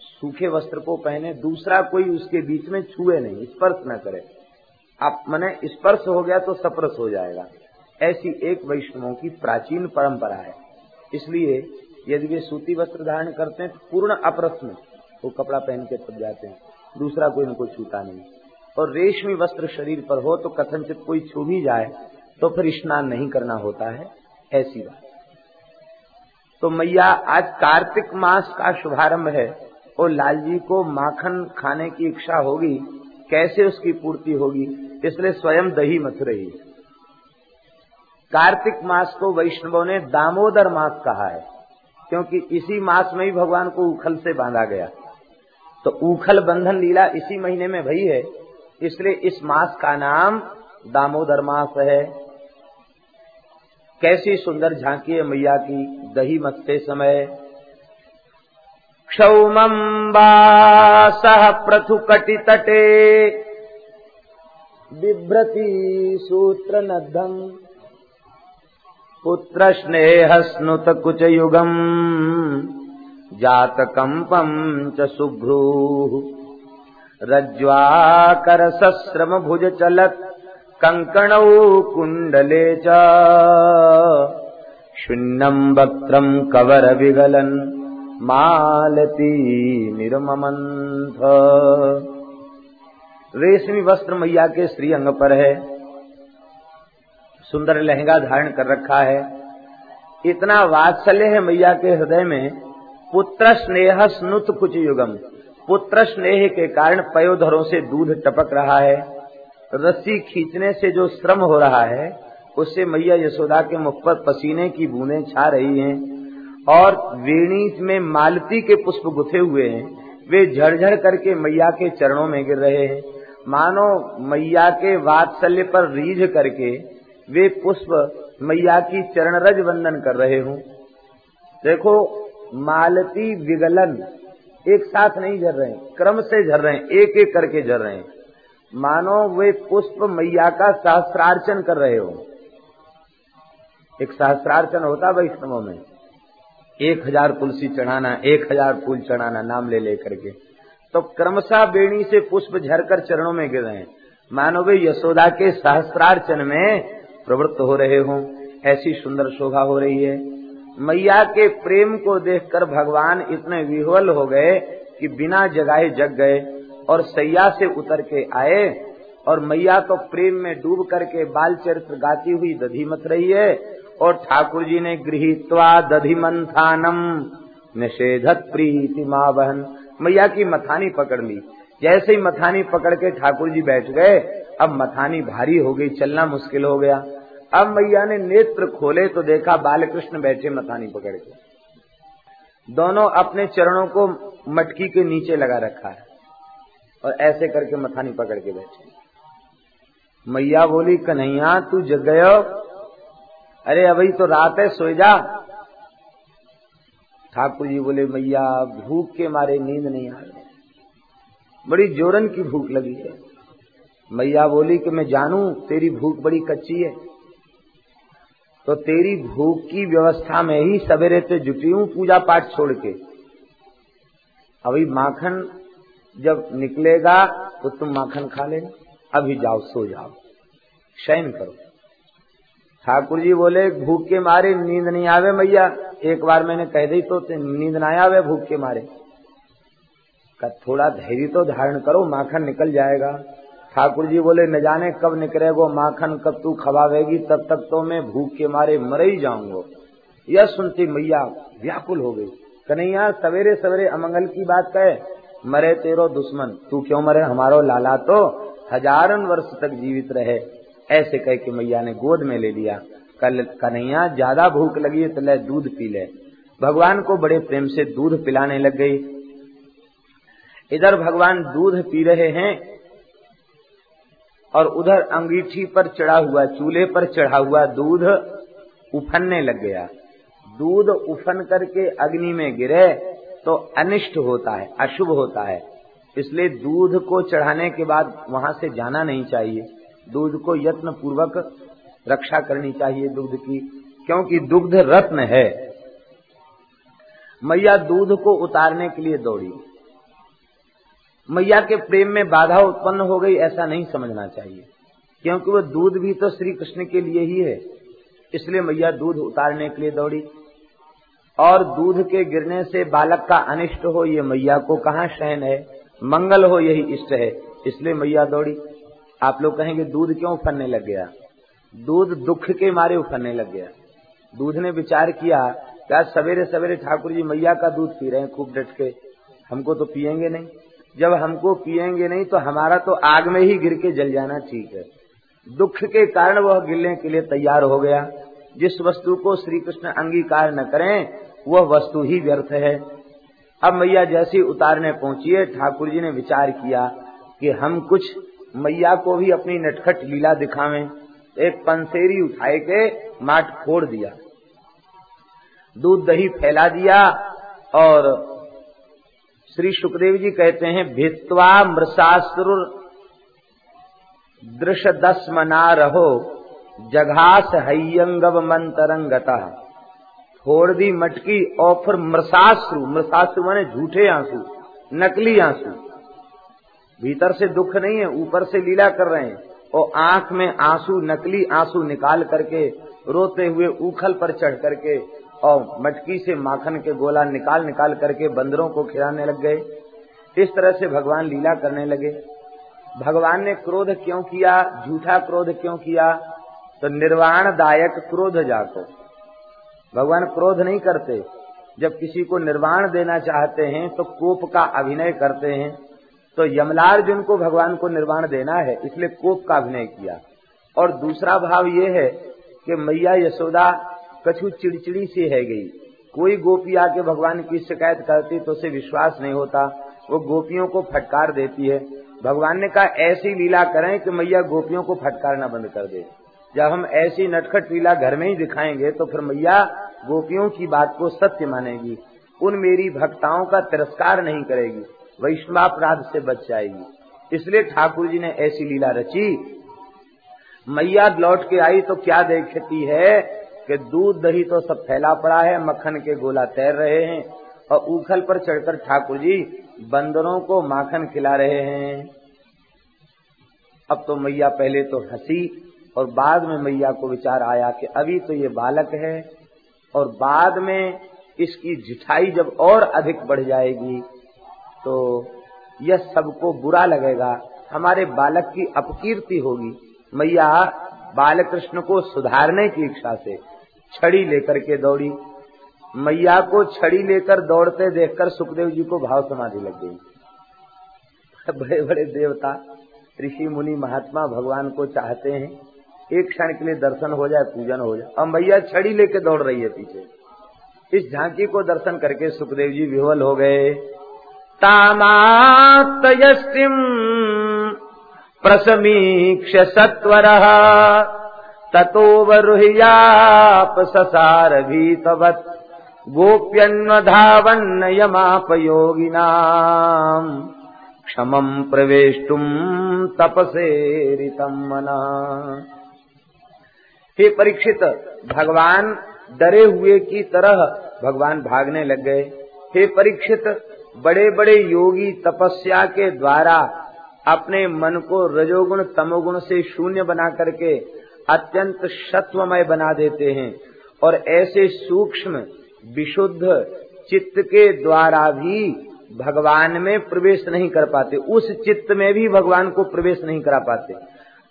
सूखे वस्त्र को पहने, दूसरा कोई उसके बीच में छुए नहीं, स्पर्श न करे। आप मने स्पर्श हो गया तो सप्रस हो जाएगा। ऐसी एक वैष्णवों की प्राचीन परंपरा है। इसलिए यदि वे सूती वस्त्र धारण करते हैं, पूर्ण अप्रस में वो कपड़ा पहन के तब जाते हैं। दूसरा कोई उनको छूता नहीं। और रेशमी वस्त्र शरीर पर हो तो कथनचित कोई छू भी जाए तो फिर स्नान नहीं करना होता है। ऐसी बात। तो मैया, आज कार्तिक मास का शुभारंभ है और लाल जी को माखन खाने की इच्छा होगी कैसे उसकी पूर्ति होगी? इसलिए स्वयं दही मथ रही कार्तिक मास को वैष्णवों ने दामोदर मास कहा है, क्योंकि इसी मास में ही भगवान को उखल से बांधा गया। तो उखल बंधन लीला इसी महीने में भई है, इसलिए इस मास का नाम दामोदर मास है। कैसी सुंदर झांकी है मैया की, दही मथते समय क्षौमम्बासः प्रथुकटितटे। बिभ्रति सूत्रनद्धम् पुत्रस्नेहस्नुतकुचयुगम् जातकम्पम् च सुभ्रूः। रज्ज्वाकरसस्रमभुजचलत् कङ्कणौ कुण्डले च। शून्यम् वक्त्रम् कवरविगलन् मालती निर्ममंथ रेशमी वस्त्र मैया के श्री अंग पर है। सुंदर लहंगा धारण कर रखा है। इतना वात्सल्य है मैया के हृदय में, पुत्र स्नेह स्नुत कुछ युगम। पुत्र स्नेह के कारण पयोधरों से दूध टपक रहा है। रस्सी खींचने से जो श्रम हो रहा है, उससे मैया यशोदा के मुख पर पसीने की बूंदें छा रही हैं। और वेणी में मालती के पुष्प गुथे हुए हैं। वे झरझर करके मैया के चरणों में गिर रहे हैं। मानो मैया के वात्सल्य पर रीझ करके वे पुष्प मैया की चरण रज वंदन कर रहे हूँ। देखो, मालती विगलन एक साथ नहीं झर रहे, क्रम से झर रहे हैं एक एक करके झर रहे। मानो वे पुष्प मैया का सहस्त्रार्चन कर रहे हो। एक सहस्त्रार्चन होता वैष्णवों में। एक हज़ार तुलसी चढ़ाना, एक हज़ार फूल चढ़ाना, नाम ले लेकर के। तो क्रमशः बेणी से पुष्प झरकर चरणों में गिर रहे मानो वे यशोदा के सहस्त्रार्चन में प्रवृत्त हो रहे हों। ऐसी सुंदर शोभा हो रही है। मैया के प्रेम को देखकर भगवान इतने विह्वल हो गए कि बिना जगाए जग गए और सैया से उतर के आए और मैया तो प्रेम में डूब करके बाल चरित्र गाती हुई दधी मत रही है और ठाकुर जी ने गृहित्वा दधि मंथानम निषेधत प्रीति माँ बहन मैया की मथानी पकड़ ली। जैसे ही मथानी पकड़ के ठाकुर जी बैठ गए, अब मथानी भारी हो गई, चलना मुश्किल हो गया। अब मैया ने नेत्र खोले तो देखा बालकृष्ण बैठे मथानी पकड़ के। दोनों अपने चरणों को मटकी के नीचे लगा रखा है और ऐसे करके मथानी पकड़ के बैठे। मैया बोली, कन्हैया, तू जग गयो अरे अभी तो रात है सो जा। ठाकुर जी बोले, मैया, भूख के मारे नींद नहीं आ रही बड़ी जोरन की भूख लगी है। मैया बोली कि मैं जानू, तेरी भूख बड़ी कच्ची है। तो तेरी भूख की व्यवस्था में ही सवेरे से जुटी हूँ पूजा पाठ छोड़ के। अभी माखन जब निकलेगा तो तुम माखन खा लेना। अभी जाओ, सो जाओ। शयन करो। ठाकुर जी बोले, भूख के मारे, नींद नहीं आवे मैया। एक बार मैंने कह दी तो नींद ना आवे भूख के मारे। का थोड़ा धैर्य तो धारण करो, माखन निकल जाएगा। ठाकुर जी बोले, न जाने कब निकलेगो माखन कब तू खवावेगी, तब तक तो मैं भूख के मारे मर ही जाऊँगा। यह सुनती मैया व्याकुल हो गई। कन्हैया, सवेरे सवेरे अमंगल की बात कहे, मरे तेरो दुश्मन, तू क्यों मरे? हमारो लाला तो हजारन वर्ष तक जीवित रहे। ऐसे कह के मैया ने गोद में ले लिया। कल कन्हैया, ज़्यादा भूख लगी है तो ले दूध पी ले। भगवान को बड़े प्रेम से दूध पिलाने लग गई। इधर भगवान दूध पी रहे हैं और उधर अंगीठी पर चढ़ा हुआ, चूल्हे पर चढ़ा हुआ दूध उफनने लग गया। दूध उफन करके अग्नि में गिरे तो अनिष्ट होता है, अशुभ होता है। इसलिए दूध को चढ़ाने के बाद वहाँ से जाना नहीं चाहिए। दूध को यत्न पूर्वक रक्षा करनी चाहिए दुग्ध की, क्योंकि दुग्ध रत्न है। मैया दूध को उतारने के लिए दौड़ी। मैया के प्रेम में बाधा उत्पन्न हो गई, ऐसा नहीं समझना चाहिए, क्योंकि वो दूध भी तो श्री कृष्ण के लिए ही है। इसलिए मैया दूध उतारने के लिए दौड़ी। और दूध के गिरने से बालक का अनिष्ट हो, ये मैया को कहाँ शहन है? मंगल हो, यही इष्ट है। इसलिए मैया दौड़ी। आप लोग कहेंगे, दूध क्यों उफरने लग गया? दूध दुख के मारे उफरने लग गया। दूध ने विचार किया क्या सवेरे सवेरे ठाकुर जी मैया का दूध पी रहे हैं खूब डट के। हमको तो पियेंगे नहीं। जब हमको पियेंगे नहीं तो हमारा तो आग में ही गिर के जल जाना ठीक है। दुख के कारण वह गिरने के लिए तैयार हो गया। जिस वस्तु को श्री कृष्ण अंगीकार न करें, वह वस्तु ही व्यर्थ है। अब मैया जैसी उतारने पहुँची है, ठाकुर जी ने विचार किया कि हम कुछ मैया को भी अपनी नटखट लीला दिखावे। एक पंसेरी उठाए के माट फोड़ दिया। दूध दही फैला दिया और श्री सुखदेव जी कहते हैं, भित्वा मृषासुर दृश दस मना रहो, जघास हयंगव मंतरंगता। छोड़ दी मटकी और फिर मृषाश्रु मृषाश्रु माने झूठे आँसू, नकली आँसू। भीतर से दुख नहीं है, ऊपर से लीला कर रहे हैं। और आँख में आँसू, नकली आँसू निकाल करके, रोते हुए उखल पर चढ़ करके, और मटकी से माखन के गोला निकाल निकाल करके बंदरों को खिलाने लग गए। इस तरह से भगवान लीला करने लगे। भगवान ने क्रोध क्यों किया? झूठा क्रोध क्यों किया? तो निर्वाण दायक क्रोध जाको भगवान क्रोध नहीं करते। जब किसी को निर्वाण देना चाहते हैं तो कोप का अभिनय करते हैं। तो यमलार्जुन को भगवान को निर्वाण देना है, इसलिए कोप का अभिनय किया। और दूसरा भाव ये है कि मैया यशोदा कछु चिड़चिड़ी सी है गई। कोई गोपी आके भगवान की शिकायत करती तो उसे विश्वास नहीं होता। वो गोपियों को फटकार देती है। भगवान ने कहा, ऐसी लीला करें कि मैया गोपियों को फटकारना बंद कर दे। जब हम ऐसी नटखट लीला घर में ही दिखाएँगे तो फिर मैया गोपियों की बात को सत्य मानेगी। उन मेरी भक्ताओं का तिरस्कार नहीं करेगी। वैष्णवापराध से बच जाएगी। इसलिए ठाकुर जी ने ऐसी लीला रची। मैया लौट के आई तो क्या देखती है कि दूध दही तो सब फैला पड़ा है, मक्खन के गोला तैर रहे हैं और उखल पर चढ़कर ठाकुर जी बंदरों को माखन खिला रहे हैं। अब तो मैया पहले तो हँसी और बाद में मैया को विचार आया कि अभी तो ये बालक है और बाद में इसकी जिठाई जब और अधिक बढ़ जाएगी। तो यह सबको बुरा लगेगा। हमारे बालक की अपकीर्ति होगी। मैया बाल कृष्ण को सुधारने की इच्छा से छड़ी लेकर के दौड़ी। मैया को छड़ी लेकर दौड़ते देखकर सुखदेव जी को भाव समाधि लग गई। बड़े बड़े देवता, ऋषि, मुनि, महात्मा भगवान को चाहते हैं। एक क्षण के लिए दर्शन हो जाए, पूजन हो जाए। और मैया छड़ी लेकर दौड़ रही है पीछे। इस झांकी को दर्शन करके सुखदेव जी विवल हो गए। तामात्तयस्तिम प्रसमीक्ष सत्वर। ततोवरुह्याप ससार भीतवत् गोप्यन्वधावन्न यमापयोगिनाम् क्षमम् प्रवेष्टुम् तपसेरितम् मना। हे परीक्षित भगवान डरे हुए की तरह भगवान भागने लग गए। हे परीक्षित बड़े बड़े योगी तपस्या के द्वारा अपने मन को रजोगुण, तमोगुण से शून्य बना करके अत्यंत सत्वमय बना देते हैं और ऐसे सूक्ष्म, विशुद्ध चित्त के द्वारा भी भगवान में प्रवेश नहीं कर पाते। उस चित्त में भी भगवान को प्रवेश नहीं करा पाते।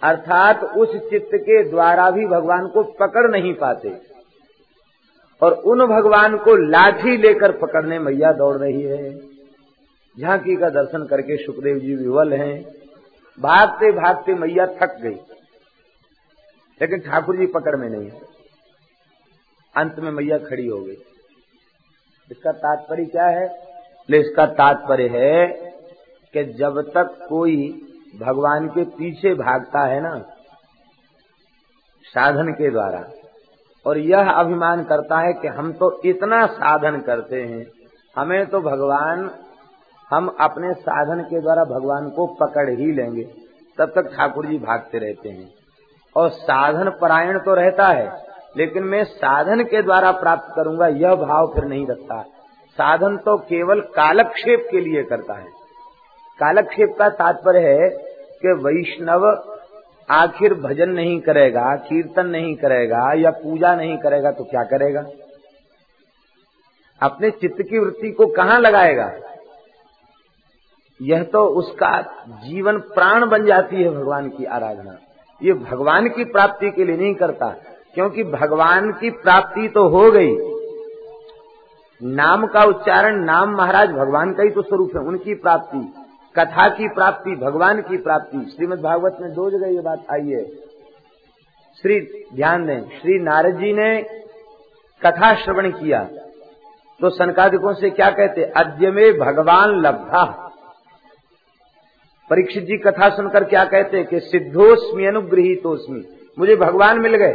अर्थात उस चित्त के द्वारा भी भगवान को पकड़ नहीं पाते। और उन भगवान को लाठी लेकर पकड़ने मैया दौड़ रही है। झांकी का दर्शन करके सुखदेव जी विवल हैं। भागते भागते मैया थक गई। लेकिन ठाकुर जी पकड़ में नहीं अंत में मैया खड़ी हो गई। इसका तात्पर्य क्या है? ले इसका तात्पर्य है कि जब तक कोई भगवान के पीछे भागता है ना, साधन के द्वारा, और यह अभिमान करता है कि हम तो इतना साधन करते हैं, हमें तो भगवान हम अपने साधन के द्वारा भगवान को पकड़ ही लेंगे। तब तक ठाकुर जी भागते रहते हैं। और साधन परायण तो रहता है, लेकिन मैं साधन के द्वारा प्राप्त करूँगा, यह भाव फिर नहीं रखता। साधन तो केवल कालक्षेप के लिए करता है। कालक्षेप का तात्पर्य है कि वैष्णव आखिर भजन नहीं करेगा, कीर्तन नहीं करेगा, या पूजा नहीं करेगा तो क्या करेगा? अपने चित्त की वृत्ति को कहाँ लगाएगा? यह तो उसका जीवन प्राण बन जाती है भगवान की आराधना। ये भगवान की प्राप्ति के लिए नहीं करता, क्योंकि भगवान की प्राप्ति तो हो गई। नाम का उच्चारण, नाम महाराज भगवान का ही तो स्वरूप है, उनकी प्राप्ति, कथा की प्राप्ति, भगवान की प्राप्ति। श्रीमद भागवत में दो जगह ये बात आई है। श्री, ध्यान दें, श्री नारद जी ने कथा श्रवण किया। तो सनकादिकों से क्या कहते, अद्य में भगवान लब्धा। परीक्षित जी कथा सुनकर क्या कहते हैं कि सिद्धोस्मी अनुग्रहितोस्मी। मुझे भगवान मिल गए।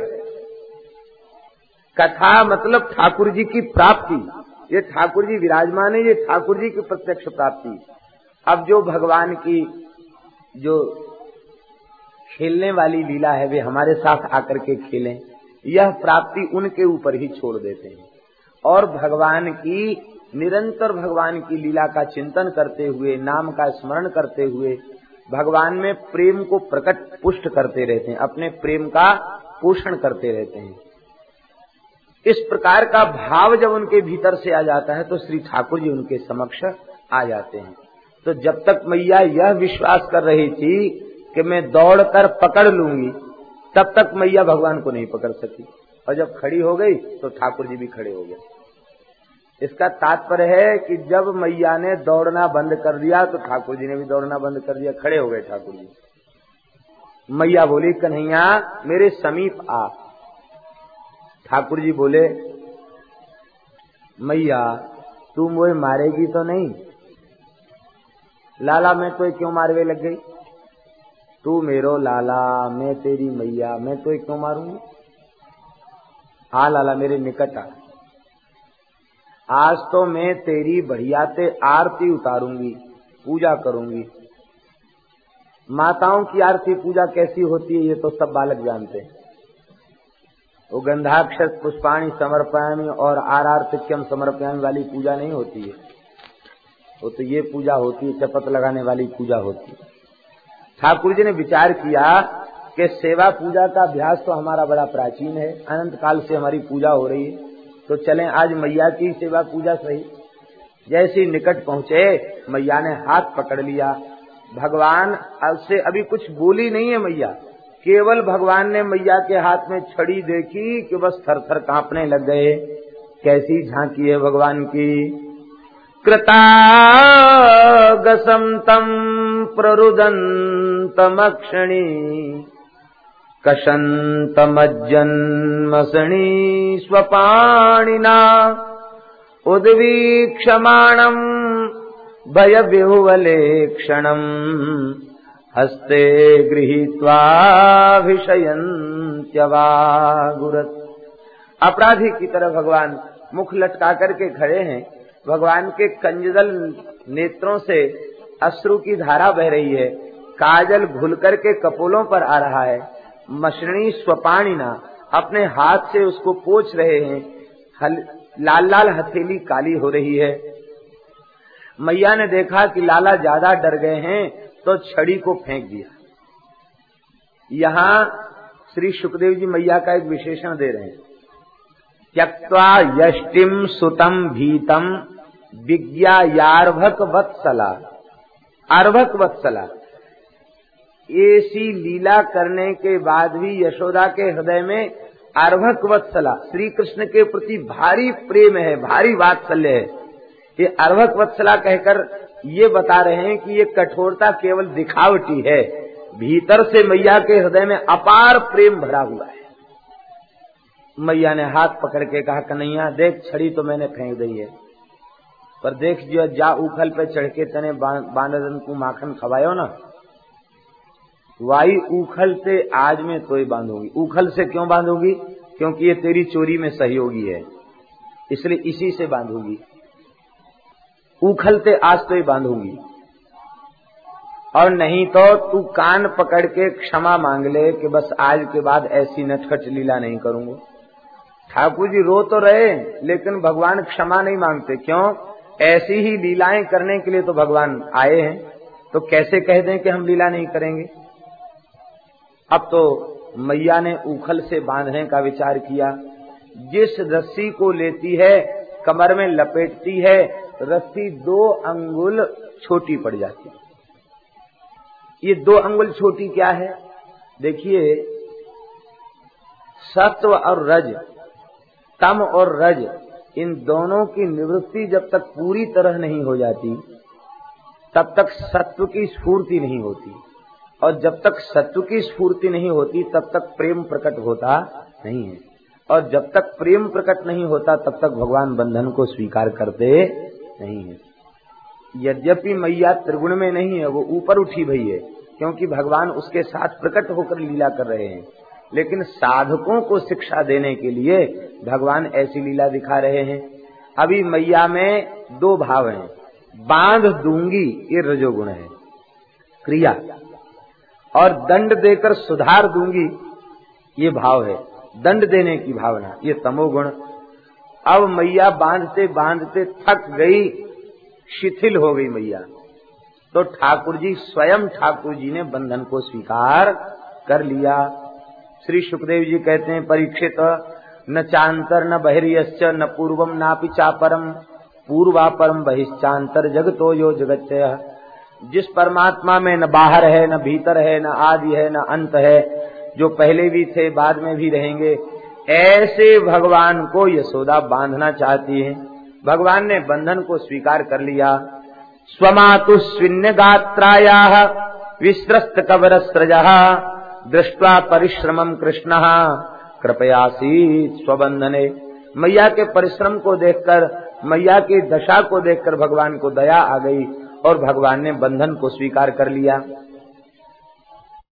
कथा मतलब ठाकुर जी की प्राप्ति। ये ठाकुर जी विराजमान है, ये ठाकुर जी की प्रत्यक्ष प्राप्ति। अब जो भगवान की जो खेलने वाली लीला है, वे हमारे साथ आकर के खेलें। यह प्राप्ति उनके ऊपर ही छोड़ देते हैं। और भगवान की निरंतर भगवान की लीला का चिंतन करते हुए, नाम का स्मरण करते हुए, भगवान में प्रेम को प्रकट पुष्ट करते रहते हैं, अपने प्रेम का पोषण करते रहते हैं। इस प्रकार का भाव जब उनके भीतर से आ जाता है तो श्री ठाकुर जी उनके समक्ष आ जाते हैं। तो जब तक मैया यह विश्वास कर रही थी कि मैं दौड़कर पकड़ लूँगी, तब तक मैया भगवान को नहीं पकड़ सकी। और जब खड़ी हो गई तो ठाकुर जी भी खड़े हो गए। इसका तात्पर्य है कि जब मैया ने दौड़ना बंद कर दिया तो ठाकुर जी ने भी दौड़ना बंद कर दिया, खड़े हो गए ठाकुर जी। मैया बोली, कन्हैया, मेरे समीप आ। ठाकुर जी बोले, मैया, तू मुझे मारेगी तो नहीं? लाला, मैं तो क्यों मारवे लग गई? तू मेरो लाला, मैं तेरी मैया, मैं तो क्यों मारूँगी? हाँ लाला, मेरे निकट आ। आज तो मैं तेरी बढ़िया ते आरती उतारूँगी, पूजा करूँगी। माताओं की आरती पूजा कैसी होती है, ये तो सब बालक जानते हैं। वो गंधाक्षर पुष्पाणी समर्पयामी और आर आर सिक्यम समर्पयामी वाली पूजा नहीं होती है। वो तो ये पूजा होती है, चपत लगाने वाली पूजा होती है। ठाकुर जी ने विचार किया कि सेवा पूजा का अभ्यास तो हमारा बड़ा प्राचीन है, अनंत काल से हमारी पूजा हो रही है। तो चलें, आज मैया की सेवा पूजा सही। जैसे निकट पहुँचे, मैया ने हाथ पकड़ लिया। भगवान से अभी कुछ बोली नहीं है मैया। केवल भगवान ने मैया के हाथ में छड़ी देखी कि बस थर थर कांपने लग गए। कैसी झांकी है भगवान की। कृतागसम तम प्ररुदंतमक्षणी। कषन्तमज्जन्मसणी स्वपाणिना उद्वीक्षमाणम् भयविहुवलेक्षणम् हस्ते गृहीत्वाभिशयन्त्यवागुरत् अपराधी की तरह भगवान मुख लटका करके खड़े हैं। भगवान के कंजदल नेत्रों से अश्रु की धारा बह रही है। काजल घुल करके कपोलों पर आ रहा है। मशरणी स्वपाणिना अपने हाथ से उसको पोछ रहे हैं। लाल लाल हथेली काली हो रही है। मैया ने देखा कि लाला ज़्यादा डर गए हैं तो छड़ी को फेंक दिया। यहाँ श्री सुखदेव जी मैया का एक विशेषण दे रहे हैं। त्यक्वा यष्टिम सुतम भीतम विज्ञा यार्भक वत्सला। अर्भक वत्सला। ऐसी लीला करने के बाद भी यशोदा के हृदय में अर्भक वत्सला श्री कृष्ण के प्रति भारी प्रेम है, भारी वात्सल्य है। ये अर्भक वत्सला कहकर ये बता रहे हैं कि ये कठोरता केवल दिखावटी है, भीतर से मैया के हृदय में अपार प्रेम भरा हुआ है। मैया ने हाथ पकड़ के कहा, कन्हैया, देख, छड़ी तो मैंने फेंक दी है, पर देख जो जा उखल पे चढ़ के तने बानरन को माखन खवायो ना। वाई उखल से आज में तो ही बांधूँगी। उखल से क्यों बांधूँगी? क्योंकि ये तेरी चोरी में सहयोगी है। इसलिए इसी से बांधूँगी। उखलते आज तो ही बांधूँगी। और नहीं तो तू कान पकड़ के क्षमा मांग ले कि बस आज के बाद ऐसी नटखट लीला नहीं करूँगा। ठाकुर जी रो तो रहे, लेकिन भगवान क्षमा नहीं मांगते। क्यों? ऐसी ही लीलाएँ करने के लिए तो भगवान आए हैं। तो कैसे कह दें कि हम लीला नहीं करेंगे? अब तो मैया ने उखल से बांधने का विचार किया। जिस रस्सी को लेती है, कमर में लपेटती है, रस्सी दो अंगुल छोटी पड़ जाती है। ये दो अंगुल छोटी क्या है? देखिए, सत्व और रज, तम और रज, इन दोनों की निवृत्ति जब तक पूरी तरह नहीं हो जाती, तब तक सत्व की स्फूर्ति नहीं होती। और जब तक सत्व की स्फूर्ति नहीं होती, तब तक प्रेम प्रकट होता नहीं है। और जब तक प्रेम प्रकट नहीं होता, तब तक भगवान बंधन को स्वीकार करते नहीं है। यद्यपि मैया त्रिगुण में नहीं है, वो ऊपर उठी भई है, क्योंकि भगवान उसके साथ प्रकट होकर लीला कर रहे हैं। लेकिन साधकों को शिक्षा देने के लिए भगवान ऐसी लीला दिखा रहे हैं। अभी मैया में दो भाव हैं। बाँध दूँगी, ये रजोगुण है। क्रिया। और दंड देकर सुधार दूँगी, ये भाव है। दंड देने की भावना, ये तमोगुण। अब मैया बांधते बांधते थक गई, शिथिल हो गई मैया। तो ठाकुर जी, स्वयं ठाकुर जी ने बंधन को स्वीकार कर लिया। श्री सुखदेव जी कहते हैं, परीक्षित, न चांतर, न बहिर्यश्च, न पूर्वम नापि चापरम पूर्वापरम बहिश्चांतर जगतो यो जगत जिस परमात्मा में न बाहर है, न भीतर है, न आदि है, न अंत है, जो पहले भी थे, बाद में भी रहेंगे, ऐसे भगवान को यशोदा बांधना चाहती है। भगवान ने बंधन को स्वीकार कर लिया। स्वमातु स्विन्य गात्राया विश्रस्त कवर स्रज दृष्टवा परिश्रमम कृष्ण। कृपयासी स्वबंधने मैया के परिश्रम को देखकर, मैया की दशा को देखकर भगवान को दया आ गई। और भगवान ने बंधन को स्वीकार कर लिया।